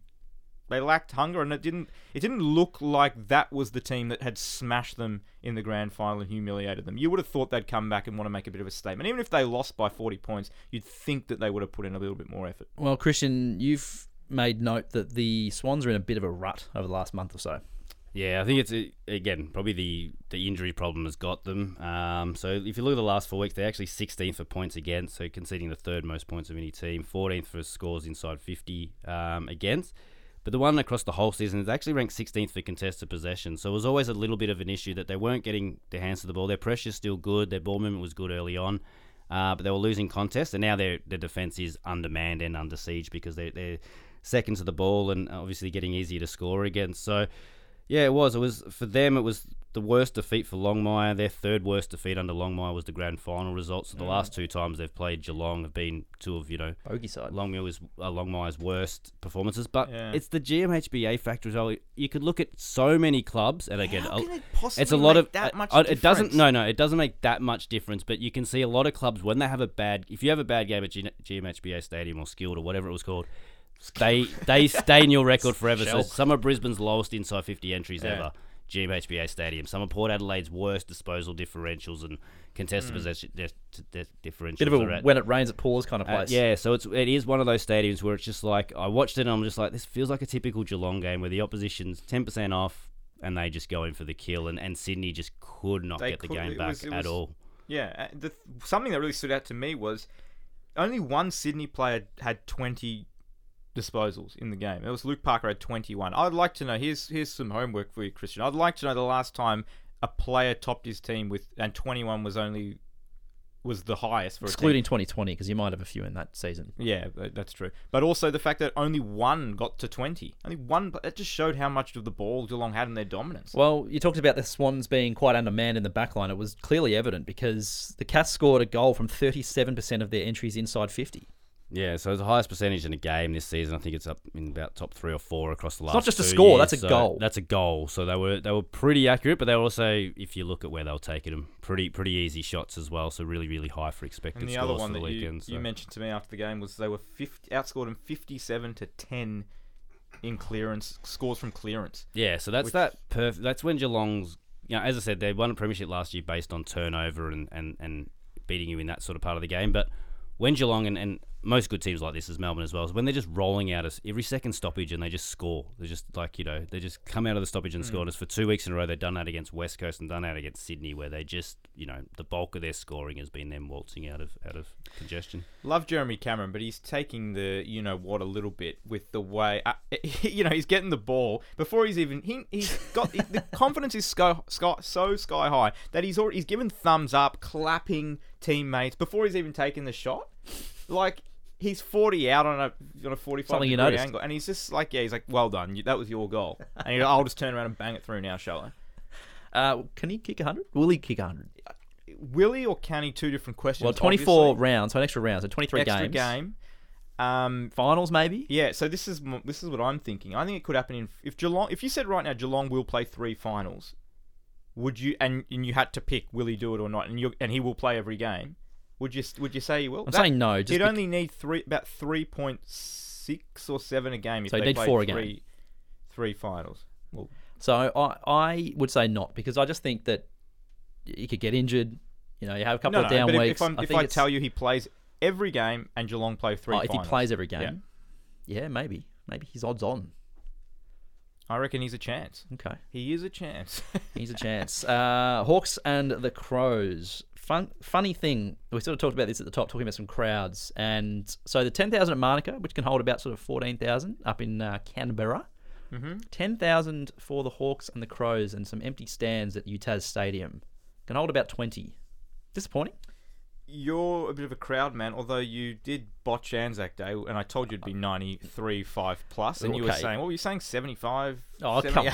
they lacked hunger, and it didn't it didn't look like that was the team that had smashed them in the grand final and humiliated them. You would have thought they'd come back and want to make a bit of a statement, even if they lost by forty points. You'd think that they would have put in a little bit more effort. Well, Christian, you've made note that the Swans are in a bit of a rut over the last month or so. Yeah, I think it's again probably the the injury problem has got them. Um, so if you look at the last four weeks, they're actually 16th for points against, so conceding the third most points of any team. 14th for scores inside 50 um, against. But the one across the whole season is actually ranked 16th for contested possession. So it was always a little bit of an issue that they weren't getting their hands to the ball. Their pressure's still good. Their ball movement was good early on. Uh, but they were losing contests, and now their their defense is undermanned and under siege because they're, they're second to the ball and obviously getting easier to score against. So, yeah, it was. It was for them. It was the worst defeat for Longmire. Their third worst defeat under Longmire was the grand final result. So the last two times they've played Geelong have been two of you know Bogey side. Longmire's uh, Longmire's worst performances. But Yeah. it's the GMHBA factor as well. You could look at so many clubs, and again, it possibly it's a lot of that uh, much uh, it doesn't no no it doesn't make that much difference but you can see a lot of clubs when they have a bad if you have a bad game at G- GMHBA Stadium or Skilled or whatever it was called they they stay in your record forever so some of Brisbane's lowest inside 50 entries Yeah. ever GMHBA Stadium some of Port Adelaide's worst disposal differentials and contested Mm. possession di- di- differentials Bit of a at. when it rains it pours kind of Uh, place. yeah, so it's it is one of those stadiums where it's just like I watched it and I'm just like this feels like a typical Geelong game where the opposition's ten percent off and they just go in for the kill and, and Sydney just could not They get the game back was- at was- all. Yeah, uh, the, something that really stood out to me was only one Sydney player had 20 disposals in the game. It was Luke Parker had 21. I'd like to know. Here's here's some homework for you, Christian. I'd like to know the last time a player topped his team with and 21 was only was the highest for a team. Excluding 2020, because you might have a few in that season. Yeah, that's true. But also the fact that only one got to 20. Only one. That just showed how much of the ball Geelong had in their dominance. Well, you talked about the Swans being quite undermanned in the backline. It was clearly evident because the Cats scored a goal from 37% of their entries inside 50. Yeah, so it's the highest percentage in a game this season. I think it's up in about top three or four across the last. not just a score, years. that's a So goal. That's a goal. So they were they were pretty accurate, but they were also, if you look at where they were taking them, um, pretty pretty easy shots as well. So really really high for expected and the scores other one for the that you, so. you mentioned to me after the game was they were 50, outscored them 57 to 10 in clearance scores from clearance. Yeah, so that's Which- that perfect. That's when Geelong's, you know, as I said, they won a premiership last year based on turnover and, and, and beating you in that sort of part of the game. But when Geelong and, and most good teams like this is Melbourne as well. Is when they're just rolling out us every second stoppage and they just score. they're just like you know they just come out of the stoppage and score. And it's for two weeks in a row. They've done that against West Coast and done that against Sydney, where they just you know the bulk of their scoring has been them waltzing out of out of congestion. Love Jeremy Cameron, but he's taking the you know what a little bit with the way uh, you know he's getting the ball before he's even he he's got the confidence is sky, sky, so sky high that he's already he's given thumbs up, clapping teammates before he's even taken the shot. Like he's forty out on a on a forty five Something you degree noticed. angle, and he's just like yeah, he's like well done, you, that was your goal, and he, I'll just turn around and bang it through now, shall I? Uh, can he kick 100? Will he kick 100? Willie or can he? Two different questions. Well, 24 obviously. rounds, so an extra round, so 23 extra games. game. Um, Finals, maybe? Yeah, so this is m- this is what I'm thinking. I think it could happen in if Geelong. If you said right now Geelong will play three finals, would you and, and you had to pick will he do it or not, and you and he will play every game, would you would you say he will? I'm saying no, just he'd bec- only need three about three point six or seven a game if So they played four a three, game. three finals. Well, So I, I would say not, because I just think that you could get injured. You know, you have a couple no, of down weeks. if, I'm, I if I tell you he plays every game and Geelong play three, oh, if he plays every Yeah. game, yeah, maybe. Maybe he's odds on. I reckon he's a chance. Okay. He is a chance. He's a chance. Uh, Hawks and the Crows. Fun, funny thing, we sort of talked about this at the top, talking about some crowds. And so the 10,000 at Manuka, which can hold about sort of 14,000 up in uh, Canberra. mm-hmm. 10,000 for the Hawks and the Crows, and some empty stands at UTAS Stadium. Can hold about 20. Disappointing. You're a bit of a crowd man, although you did botch Anzac Day, and I told you it'd be 93, 5 plus, and you were saying, what were you saying, 75? Oh, come on.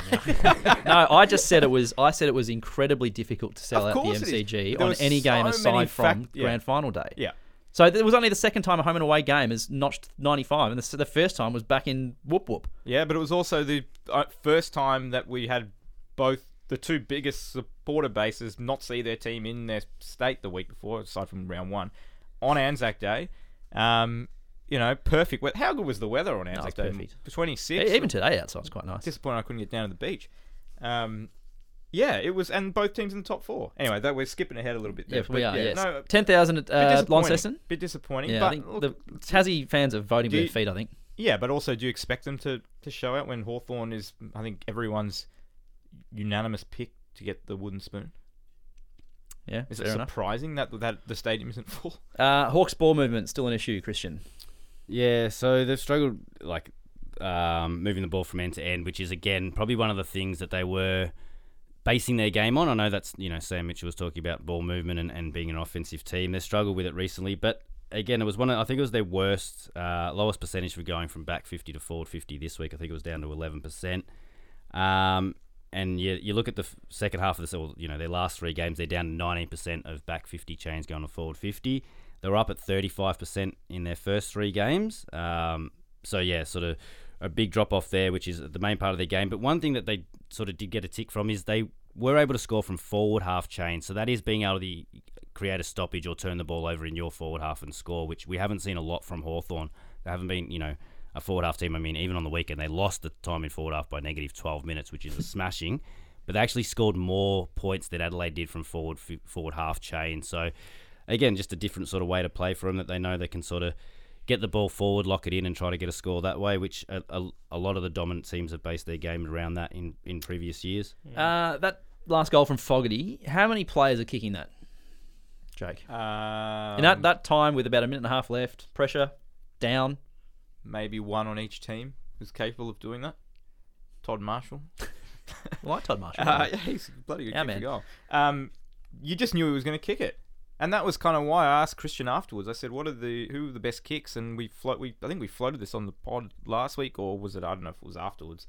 no, I just said it was. I said it was incredibly difficult to sell out the course it is. MCG on any game so many aside from fact- yeah. grand final day. yeah. So it was only the second time a home and away game has notched 95, and the, the first time was back in Whoop Whoop. Yeah, but it was also the uh, first time that we had both the two biggest supporter bases not see their team in their state the week before, aside from round one, on Anzac Day. Um, you know, perfect. weather. How good was the weather on Anzac it's Day? perfect. 26. E- Even today outside was quite nice. disappointed I couldn't get down to the beach. Um, yeah, it was, and both teams in the top four. Anyway, that we're skipping ahead a little bit there. Yeah, we are. yeah, yes. no, 10,000 at bit uh. Launceston. Bit disappointing. Yeah, but I think look, the Tassie fans are voting with their feet, I think. yeah, but also, do you expect them to, to show out when Hawthorn is, I think, everyone's unanimous pick to get the wooden spoon? Yeah, Is it enough. surprising that that the stadium isn't full? Uh, Hawks ball movement still an issue, Christian. Yeah, so they've struggled like um, moving the ball from end to end, which is again probably one of the things that they were basing their game on. I know that's you know Sam Mitchell was talking about ball movement and, and being an offensive team. They struggled with it recently, but again, it was one. Of, I think it was their worst, uh, lowest percentage for going from back fifty to forward fifty this week. I think it was down to eleven percent. Um, and you, you look at the second half of this, or you know their last three games, they're down to nineteen percent of back fifty chains going to forward fifty. They were up at thirty five percent in their first three games. Um, so yeah, sort of a big drop off there, which is the main part of their game. But one thing that they sort of did get a tick from is they were able to score from forward half chain. So that is being able to create a stoppage or turn the ball over in your forward half and score, which we haven't seen a lot from Hawthorn. They haven't been, you know, a forward half team. I mean, even on the weekend, they lost the time in forward half by negative 12 minutes, which is a smashing. But they actually scored more points than Adelaide did from forward forward half chain. So again, just a different sort of way to play for them that they know they can sort of get the ball forward, lock it in, and try to get a score that way. Which a, a, a lot of the dominant teams have based their game around that in, in previous years. Uh, that last goal from Fogarty, how many players are kicking that, Jake? Um, In that, that time with about a minute and a half left, pressure, down. Maybe one on each team who's capable of doing that. Todd Marshall. I like Todd Marshall. Uh, yeah, he's bloody good Yeah, man. goal. Um, you just knew he was going to kick it, and that was kind of why I asked Christian afterwards. I said, "What are the who are the best kicks?" And we float. We I think we floated this on the pod last week, or was it? I don't know if it was afterwards.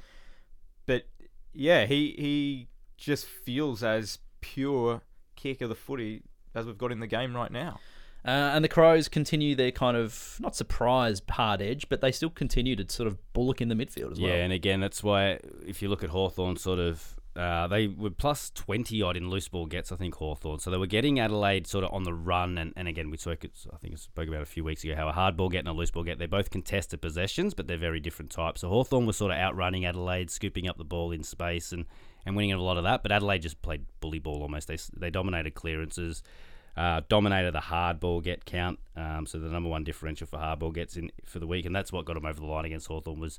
But yeah, he he just feels as pure kick of the footy as we've got in the game right now. Uh, and the Crows continue their kind of, not surprise hard edge, but they still continue to sort of bullock in the midfield as well. Yeah, and again, that's why if you look at Hawthorn, sort of, uh, they were plus 20 odd in loose ball gets, I think, Hawthorn. So they were getting Adelaide sort of on the run. And, and again, we spoke, I think I spoke about a few weeks ago how a hard ball get and a loose ball get, they're both contested possessions, but they're very different types. So Hawthorn was sort of outrunning Adelaide, scooping up the ball in space and, and winning a lot of that. But Adelaide just played bully ball almost. They, they dominated clearances. Uh, dominated the hard ball get count, um, so the number one differential for hard ball gets in for the week, and that's what got him over the line against Hawthorn was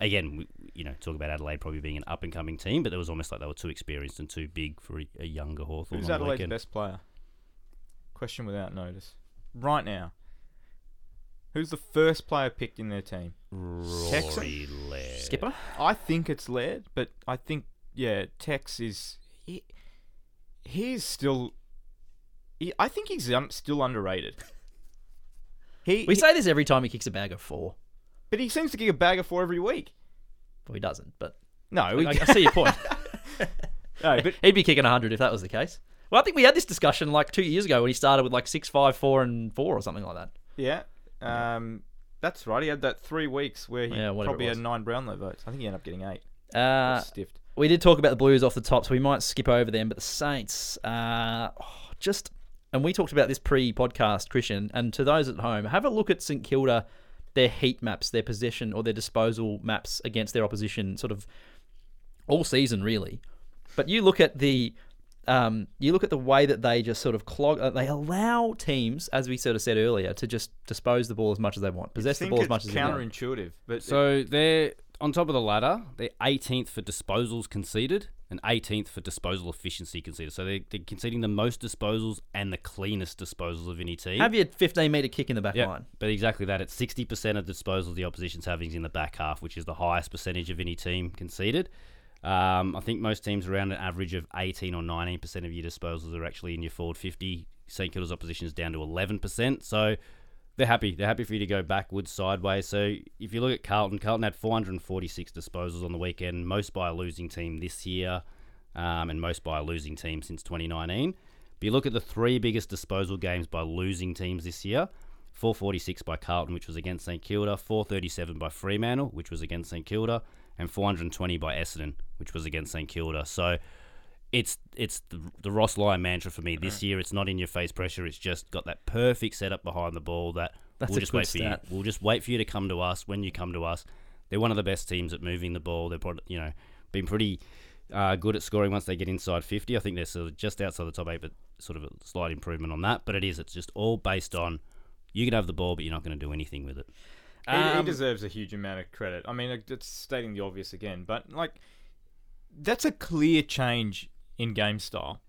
again, we, you know, talk about Adelaide probably being an up and coming team, but it was almost like they were too experienced and too big for a, a younger Hawthorn. Who's on the Adelaide's weekend. best player? Question without notice. Right now. Who's the first player picked in their team? Rory Laird. Skipper. I think it's Laird, but I think yeah, Tex is he, he's still. He, I think he's um, still underrated. He, We he- say this every time he kicks a bag of four. but he seems to kick a bag of four every week. Well, he doesn't, but No, I, we, I see your point. no, but He'd be kicking 100 if that was the case. Well, I think we had this discussion like two years ago when he started with like six, five, four, and four or something like that. yeah, um, that's right. He had that three weeks where he Yeah, probably had nine Brownlow votes. I think he ended up getting eight. Uh, Stiffed. we did talk about the Blues off the top, so we might skip over them. But the Saints, uh, oh, just and we talked about this pre-podcast, Christian. And to those at home, have a look at St Kilda, their heat maps, their possession or their disposal maps against their opposition, sort of all season, really. But you look at the um, you look at the way that they just sort of clog. Uh, they allow teams, as we sort of said earlier, to just dispose the ball as much as they want, possess the ball as much as they want. counterintuitive, but So they're on top of the ladder. They're 18th for disposals conceded and 18th for disposal efficiency conceded. So they're, they're conceding the most disposals and the cleanest disposals of any team. Have your 15 meter kick in the back Yeah, line. but exactly that. It's 60% of the disposals the opposition's having is in the back half, which is the highest percentage of any team conceded. Um, I think most teams around an average of 18 or 19% of your disposals are actually in your forward 50. St Kilda's opposition is down to 11%. So they're happy. They're happy for you to go backwards, sideways. So if you look at Carlton, Carlton had 446 disposals on the weekend, most by a losing team this year, um, and most by a losing team since 2019. But you look at the three biggest disposal games by losing teams this year 446 by Carlton, which was against St Kilda, 437 by Fremantle, which was against St Kilda, and 420 by Essendon, which was against St Kilda. So it's it's the, the Ross Lyon mantra for me this year. It's not in your face pressure. It's just got that perfect setup behind the ball that That's we'll just wait for you. We'll just wait for you to come to us when you come to us. They're one of the best teams at moving the ball. They're probably, you know been pretty uh, good at scoring once they get inside 50. I think they're sort of just outside the top eight, but sort of a slight improvement on that. But it is. It's just all based on you can have the ball, but you're not going to do anything with it. He, he Um, deserves a huge amount of credit. I mean, it's stating the obvious again, but like, that's a clear change in game style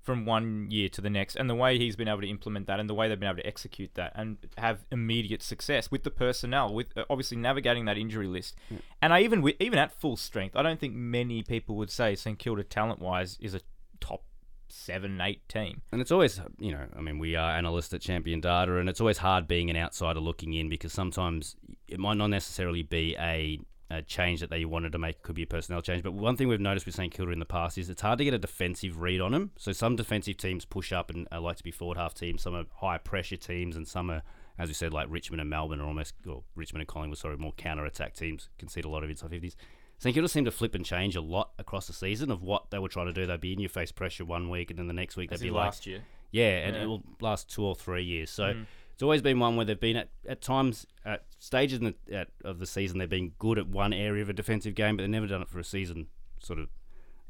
from one year to the next, and the way he's been able to implement that, and the way they've been able to execute that, and have immediate success with the personnel, with uh, obviously navigating that injury list. And I even wi- even at full strength, I don't think many people would say St Kilda talent wise is a top seven, eight team. And it's always, you know, I mean, we are analysts at Champion Data, and it's always hard being an outsider looking in because sometimes it might not necessarily be a, a change that they wanted to make. Could be a personnel change. But one thing we've noticed with St Kilda in the past is it's hard to get a defensive read on them. So some defensive teams push up and like to be forward half teams. Some are high pressure teams, and some are, as we said, like Richmond and Melbourne are almost, or Richmond and Collingwood, sorry, more counter attack teams. Concede a lot of inside fifties. St Kilda seemed to flip and change a lot across the season of what they were trying to do. They'd be in your face pressure one week, and then the next week they'd As be like, last year. yeah, and Yeah. it will last two or three years. So Mm. It's always been one where they've been at, at times at stages the, at, of the season they've been good at one area of a defensive game, but they've never done it for a season, sort of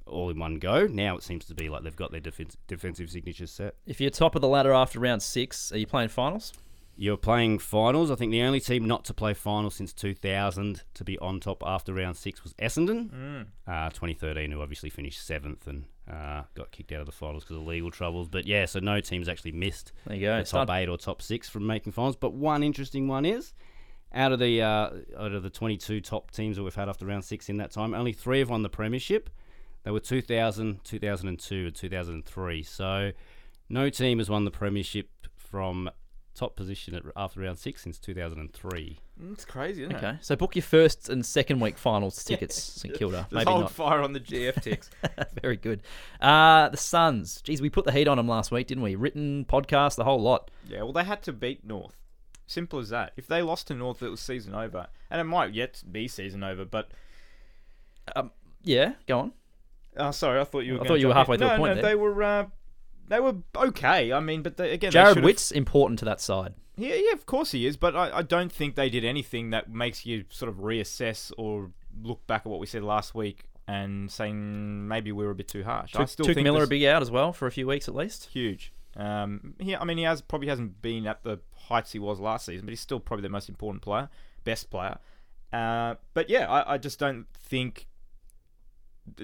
all in one go. Now it seems to be like they've got their defense, defensive signatures set. If you're top of the ladder after round six, are you playing finals? You're playing finals. I think the only team not to play finals since 2000 to be on top after round six was Essendon. Mm. uh, 2013, who obviously finished seventh and uh, got kicked out of the finals because of legal troubles. But yeah, so no team's actually missed There you go. the top eight or top six from making finals. But one interesting one is out of the uh, out of the 22 top teams that we've had after round six in that time, only three have won the premiership. They were 2000, 2002, and 2003. So no team has won the premiership from top position at, after round six since 2003. It's crazy, isn't it? Okay, so book your first and second week finals tickets, St Kilda. Just Maybe hold not. fire on the GF ticks. Very good. Uh, the Suns. Geez, we put the heat on them last week, didn't we? Written, podcast, the whole lot. Yeah, well, they had to beat North. Simple as that. If they lost to North, it was season over, and it might yet be season over. But Yeah, go on. uh, sorry, I thought you were. I gonna thought you were jump in. halfway through a no, point No, there. they were. Uh, they were okay. I mean, but they, again, they Jared should've- Witt's important to that side. Yeah, yeah, of course he is. But I, I don't think they did anything that makes you sort of reassess or look back at what we said last week and saying maybe we were a bit too harsh. I still Touk think Miller a big out as well for a few weeks at least. huge. Um, he, I mean, he has probably hasn't been at the heights he was last season, but he's still probably the most important player, best player. Uh, but yeah, I, I just don't think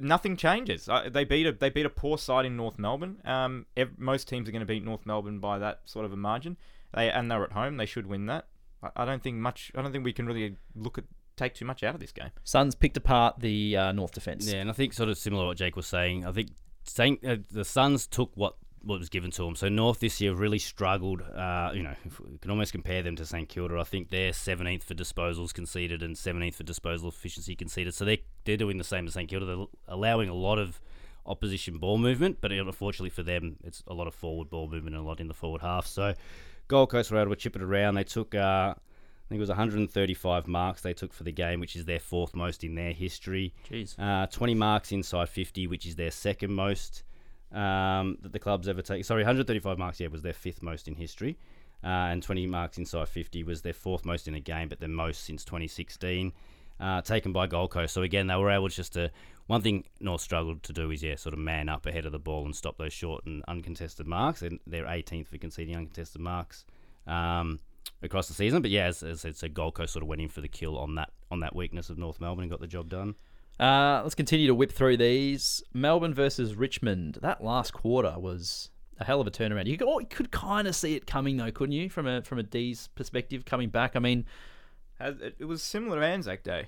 nothing changes. Uh, they beat a they beat a poor side in North Melbourne. Um, ev- most teams are going to beat North Melbourne by that sort of a margin. They and they're at home. They should win that. I, I don't think much. I don't think we can really look at take too much out of this game. Suns picked apart the uh, North defence. Yeah, and I think sort of similar to what Jake was saying. I think saying uh, the Suns took what what was given to them. So North this year really struggled. Uh, you know, we can almost compare them to St Kilda. I think they're 17th for disposals conceded and 17th for disposal efficiency conceded. So they they're doing the same as St Kilda. They're allowing a lot of opposition ball movement, but unfortunately for them, it's a lot of forward ball movement and a lot in the forward half. So Gold Coast were able to chip it around. They took. Uh, I think it was 135 marks they took for the game, which is their fourth most in their history. Jeez. Uh, 20 marks inside 50, which is their second most um, that the club's ever taken. Sorry, 135 marks, yeah, was their fifth most in history. Uh, and 20 marks inside 50 was their fourth most in a game, but their most since 2016, uh, taken by Gold Coast. So again, they were able just to. One thing North struggled to do is yeah, sort of man up ahead of the ball and stop those short and uncontested marks. And they're 18th for conceding uncontested marks. Um, across the season. But yeah, as, as I said, so Gold Coast sort of went in for the kill on that on that weakness of North Melbourne and got the job done. Uh, let's continue to whip through these. Melbourne versus Richmond. That last quarter was a hell of a turnaround. You could, oh, you could kind of see it coming though, couldn't you? From a from a D's perspective, coming back. I mean, It it was similar to Anzac Day.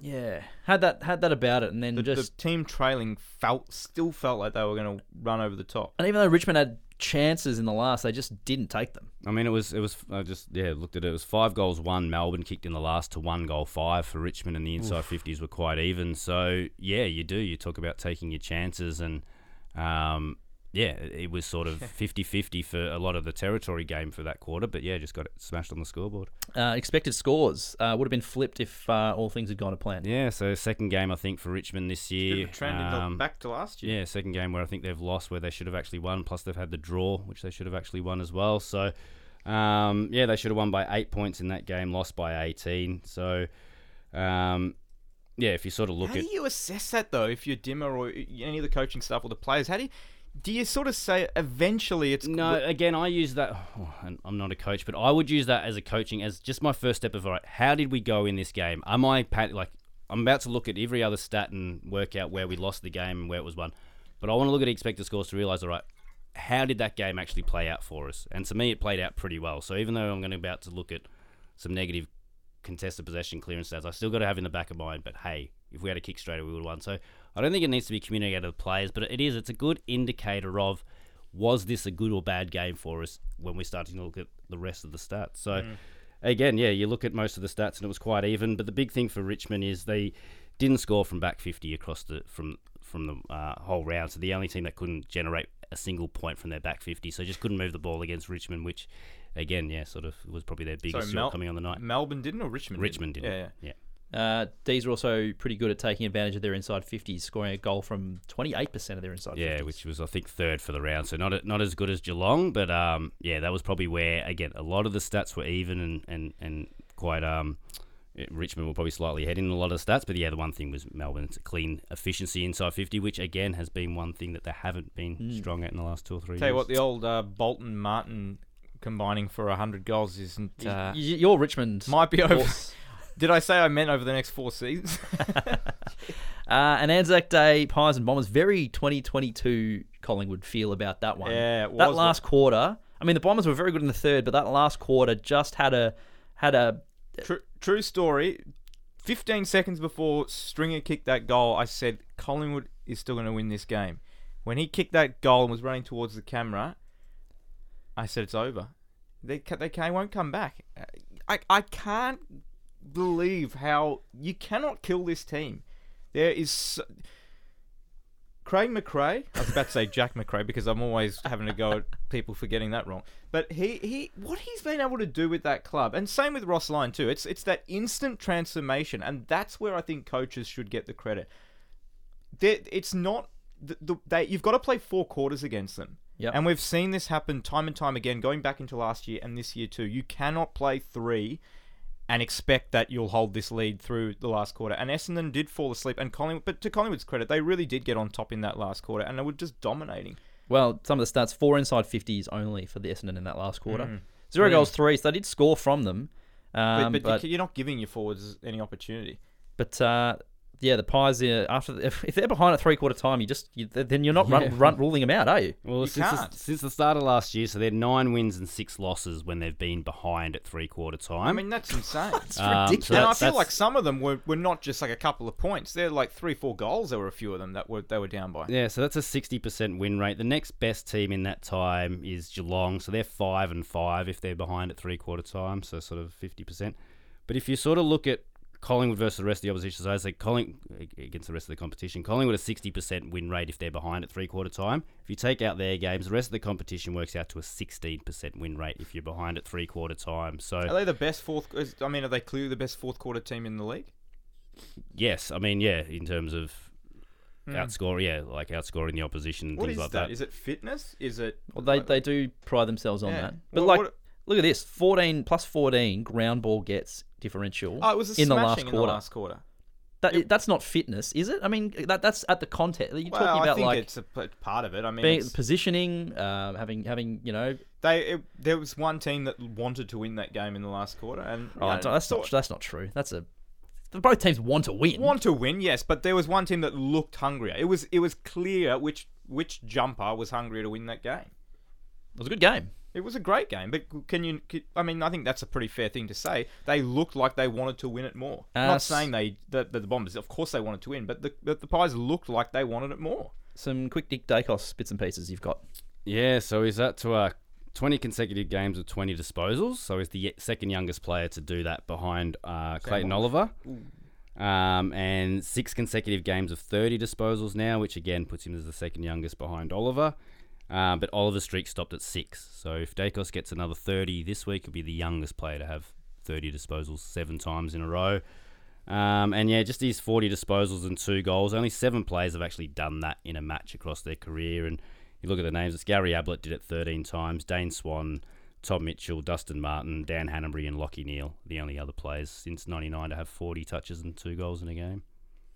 yeah, had that had that about it, and then The, just the team trailing felt still felt like they were going to run over the top. and even though Richmond had chances in the last, they just didn't take them. I mean, it was it was I just yeah looked at it. It was five goals one. Melbourne kicked in the last to one goal five for Richmond, and the inside fifties were quite even. So yeah, you do. You talk about taking your chances, and um, yeah, it was sort of 50-50 for a lot of the territory game for that quarter. But yeah, just got it smashed on the scoreboard. Uh, expected scores uh, would have been flipped if uh, all things had gone to plan. Yeah, so second game I think for Richmond this year. of a trend um, back to last year. Yeah, second game where I think they've lost where they should have actually won. Plus they've had the draw, which they should have actually won as well. So, um, yeah, they should have won by eight points in that game, lost by 18. So, um, yeah, if you sort of look How at How do you assess that though? If you're Dimma or any of the coaching staff or the players, how do you do you sort of say eventually it's no, again, I use that. oh, I'm not a coach, but I would use that as a coaching as just my first step of all right. How did we go in this game? Am i like i'm about to look at every other stat and work out where we lost the game and where it was won, but I want to look at expected scores to realize all right. How did that game actually play out for us? And to me, it played out pretty well. So even though I'm going to about to look at some negative contested possession clearance stats, I still got to have in the back of mind. But hey, if we had a kick straight, we would have won. So I don't think it needs to be communicated to the players, but it is. It's a good indicator of was this a good or bad game for us when we're starting to look at the rest of the stats. So again, yeah, you look at most of the stats and it was quite even. But the big thing for Richmond is they didn't score from back 50 across the from from the uh, whole round. So the only team that couldn't generate a single point from their back 50, so just couldn't move the ball against Richmond, which again, yeah, sort of was probably their biggest Mel- shortcoming on the night. Melbourne didn't or Richmond? Richmond did, Yeah, yeah. yeah. Uh, D's are also pretty good at taking advantage of their inside 50s, scoring a goal from 28% of their inside 50s. Yeah, which was I think third for the round, so not not as good as Geelong, but um, yeah, that was probably where again a lot of the stats were even and and, and quite um, Richmond were probably slightly ahead in a lot of stats, but yeah, the one thing was Melbourne's clean efficiency inside fifty, which again has been one thing that they haven't been strong at in the last two or three Tell you what, the old uh, Bolton Martin combining for hundred goals isn't. Uh, y- Your Richmond. might be over. Did I say I meant over the next four seasons? Uh, and Anzac Day, Pies and Bombers, very 2022 Collingwood feel about that one. Yeah, that last quarter. I mean, the Bombers were very good in the third, but that last quarter just had a had a True, true story. 15 seconds before Stringer kicked that goal, I said Collingwood is still going to win this game. When he kicked that goal and was running towards the camera, I said it's over. They they won't come back. I I can't believe how you cannot kill this team. There is so- Craig McRae. I was about to say Jack McRae because I'm always having to go at people for getting that wrong. But he, he what he's been able to do with that club, and same with Ross Lyon too. It's it's that instant transformation, and that's where I think coaches should get the credit. There- It's not the, the, they, you've got to play four quarters against them. Yep. And we've seen this happen time and time again, going back into last year and this year too. You cannot play three and expect that you'll hold this lead through the last quarter. And Essendon did fall asleep, and Collingwood, but to Collingwood's credit, they really did get on top in that last quarter, and they were just dominating. Well, some of the stats: four inside fifties only for the Essendon in that last quarter. Mm-hmm. Zero goals, three. So they did score from them. But, Um, but, but you're not giving your forwards any opportunity. But uh, yeah, the Pies uh, after if, if they're behind at three quarter time, you just you, then you're not run, run, ruling them out, are you? Well, You since the, can't. since the start of last year, so they're nine wins and six losses when they've been behind at three quarter time. I mean, that's insane. Um, so and I feel like some of them were, were not just like a couple of points. They're like three, four goals. There were a few of them that were they were down by. Yeah, so that's a sixty percent win rate. The next best team in that time is Geelong, so they're five and five if they're behind at three quarter time, so sort of fifty percent. But if you sort of look at Collingwood versus the rest of the opposition, so I say Colling against the rest of the competition, Collingwood a sixty percent win rate if they're behind at three quarter time. If you take out their games, the rest of the competition works out to a sixteen percent win rate if you're behind at three quarter time. So Are they the best fourth? is- I mean, are they clearly the best fourth quarter team in the league? yes, I mean yeah, in terms of hmm. outscore, yeah, like outscoring the opposition and. What things is like that? that. Is it fitness? Is it? Well, they they do pride themselves on Yeah. that. But Well, like, what- look at this: fourteen plus fourteen ground ball gets differential. Oh, it was a in the last in quarter. the last quarter. That, that's not fitness, is it? I mean, that that's at the context. You're Well, talking I about think like it's a part of it. I mean, being, positioning, uh, having having you know. they it, there was one team that wanted to win that game in the last quarter, and Oh, know, that's not that's not true. That's a both teams want to win. want to win, yes, but there was one team that looked hungrier. It was it was clear which which jumper was hungrier to win that game. It was a good game. It was a great game, but can you? I mean, I think that's a pretty fair thing to say. They looked like they wanted to win it more. Uh, Not saying they that the, the Bombers, of course, they wanted to win, but the but the Pies looked like they wanted it more. Some quick Nick Daicos bits and pieces you've got. Yeah, so is that to uh, 20 consecutive games with 20 disposals. So he's the second youngest player to do that behind uh, Clayton Oliver. Um, and six consecutive games of 30 disposals now, which again puts him as the second youngest behind Oliver. Um, but Oliver's streak stopped at six. So if Daicos gets another 30 this week, he'll be the youngest player to have 30 disposals seven times in a row. Um, and yeah, just these 40 disposals and two goals. Only seven players have actually done that in a match across their career. And you look at the names, it's Gary Ablett did it 13 times, Dane Swan, Tom Mitchell, Dustin Martin, Dan Hannebery, and Lachie Neale, the only other players since 99 to have 40 touches and two goals in a game.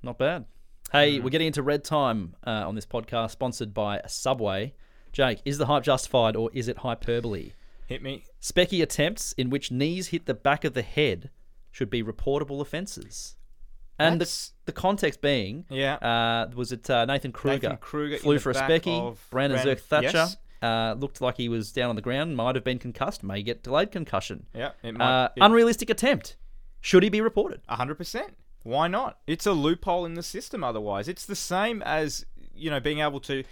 Not bad. Hey, we're getting into red time uh, on this podcast, sponsored by Subway. Jake, is the hype justified or is it hyperbole? Hit me. Specky attempts in which knees hit the back of the head should be reportable offences. And the, the context being, Yeah. uh, was it uh, Nathan Kreuger? Nathan Kreuger flew for a specky. Brandon Zerk Thatcher yes. uh, looked like he was down on the ground, might have been concussed, may get delayed concussion. Yeah, it Uh, might. it- unrealistic attempt. Should he be reported? A hundred percent. Why not? It's a loophole in the system. Otherwise, it's the same as you know being able to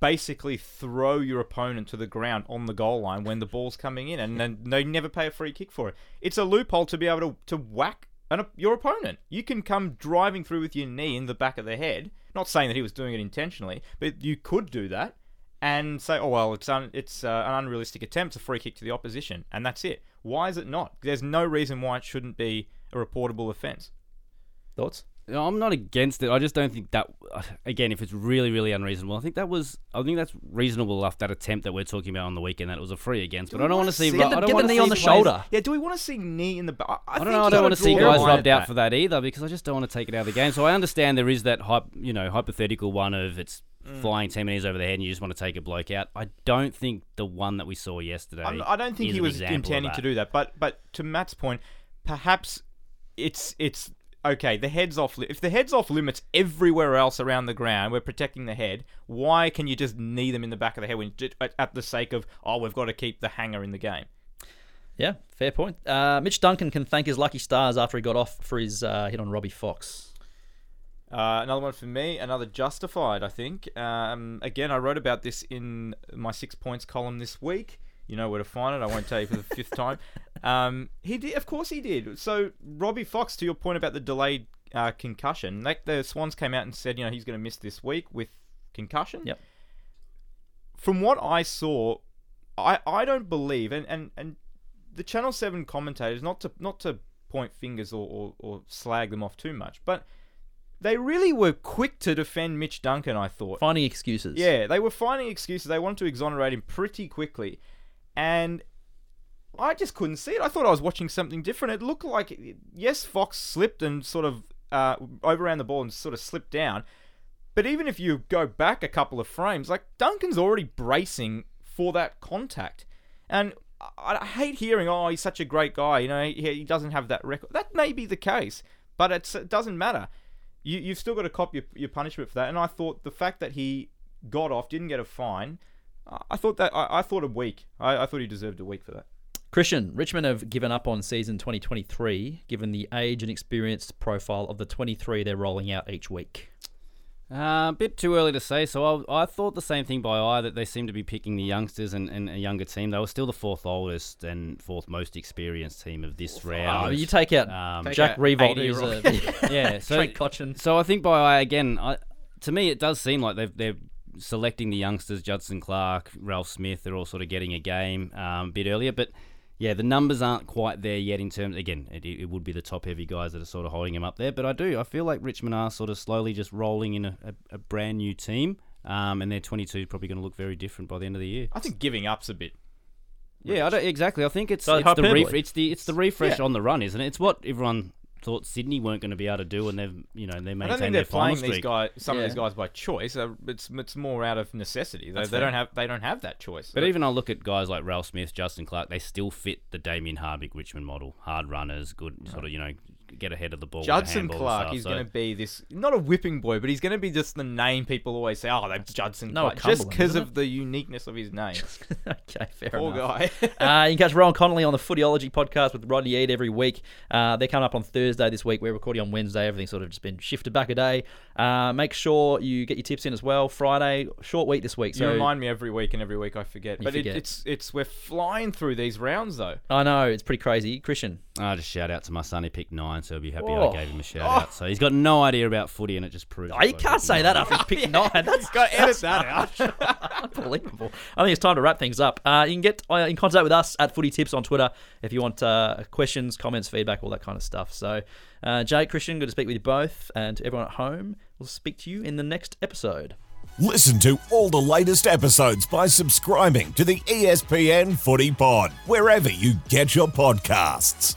basically throw your opponent to the ground on the goal line when the ball's coming in, and then they never pay a free kick for it. It's a loophole to be able to to whack an, your opponent. You can come driving through with your knee in the back of the head. Not saying that he was doing it intentionally, but you could do that and say, "Oh well, it's un- it's uh, an unrealistic attempt, a free kick to the opposition," and that's it. Why is it not? There's no reason why it shouldn't be a reportable offence. Thoughts? I'm not against it. I just don't think that. Again, if it's really, really unreasonable, I think that was. I think that's reasonable enough. That attempt that we're talking about on the weekend, that it was a free against. But I don't want to see. Get the- I don't get the knee on the players- shoulder. Yeah, do we want to see knee in the back? I, I don't think know. I don't want to see guys rubbed out that. for that either because I just don't want to take it out of the game. So I understand there is that hype, you know, hypothetical one of it's Mm. flying ten meters over the head and you just want to take a bloke out. I don't think the one that we saw yesterday. I'm- I don't think is he was intending to do that. But but to Matt's point, perhaps it's it's okay. The head's off. li- If the head's off limits everywhere else around the ground, we're protecting the head. Why can you just knee them in the back of the head when at, at the sake of oh we've got to keep the hanger in the game? Yeah, fair point. Uh, Mitch Duncan can thank his lucky stars after he got off for his uh, hit on Robbie Fox. Uh, another one for me, another justified, I think. Um, again, I wrote about this in my six points column this week. You know where to find it. I won't tell you for the fifth time. Um, he did, of course, he did. So Robbie Fox, to your point about the delayed uh, concussion, like the Swans came out and said, you know, he's going to miss this week with concussion. Yep. From what I saw, I, I don't believe, and, and, and the Channel Seven commentators, not to not to point fingers or, or, or slag them off too much, but they really were quick to defend Mitch Duncan, I thought. Finding excuses. Yeah, they were finding excuses. They wanted to exonerate him pretty quickly. And I just couldn't see it. I thought I was watching something different. It looked like, yes, Fox slipped and sort of uh, overran the ball and sort of slipped down. But even if you go back a couple of frames, like Duncan's already bracing for that contact. And I, hate hearing, oh, he's such a great guy. You know, he, doesn't have that record. That may be the case, but it doesn't matter. You, you've still got to cop your, your punishment for that. And I thought the fact that he got off, didn't get a fine, I thought that I, I thought a week. I, I thought he deserved a week for that. Christian, Richmond have given up on season 2023, given the age and experience profile of the 23 they're rolling out each week. Uh, a bit too early to say. So I, I thought the same thing by eye that they seem to be picking the youngsters and, and a younger team. They were still the fourth oldest and fourth most experienced team of this round. Oh, you take out Um, Take Jack out Riewoldt, who's a yeah, so Trent Cotchin. So I think by eye again, I, to me it does seem like they've they're selecting the youngsters, Judson Clark, Ralph Smith. They're all sort of getting a game um, a bit earlier, but yeah, the numbers aren't quite there yet in terms. Again, it, it would be the top heavy guys that are sort of holding them up there, but I do. I feel like Richmond are sort of slowly just rolling in a, a, a brand new team, um, and their 22 is probably going to look very different by the end of the year. I think giving up's a bit. Yeah, I don't, exactly. I think it's So it's the ref- it's the it's the refresh Yeah. on the run, isn't it? It's what everyone thought Sydney weren't going to be able to do, and they've you know they maintain I maintained don't think their they're playing final these guys, some of these guys by choice. Uh, It's it's more out of necessity. They, they don't have they don't have that choice. But even I look at guys like Ralph Smith, Judson Clark, they still fit the Damien Hardwick Richmond model. Hard runners, good sort of you know get ahead of the ball. with the Judson Clark stuff, is so- going to be this not a whipping boy, but he's going to be just the name people always say. Oh, that's Judson Noah Clark, just because of the uniqueness of his name. okay, fair enough. Poor enough. guy. uh, you can catch Rohan Connolly on the Footyology podcast with Rodney Eade every week. Uh, they're coming up on Thursday this week. We're recording on Wednesday. Everything's sort of just been shifted back a day. Uh, make sure you get your tips in as well. Friday, short week this week. you So remind me every week, and every week I forget. But forget. It, it's it's we're flying through these rounds though. I know it's pretty crazy. Christian, I just shout out to my son. He picked nine, so he'll be happy Oh. I gave him a shout out. So he's got no idea about footy, and it just proves. oh, you can't say nine. that after he's picked nine. That's Got to edit that out. Unbelievable. I think it's time to wrap things up. Uh, you can get uh, in contact with us at Footy Tips on Twitter if you want uh, questions, comments, feedback, all that kind of stuff. So, uh, Jake, Christian, good to speak with you both. And to everyone at home, we'll speak to you in the next episode. Listen to all the latest episodes by subscribing to the ESPN Footy Pod, wherever you get your podcasts.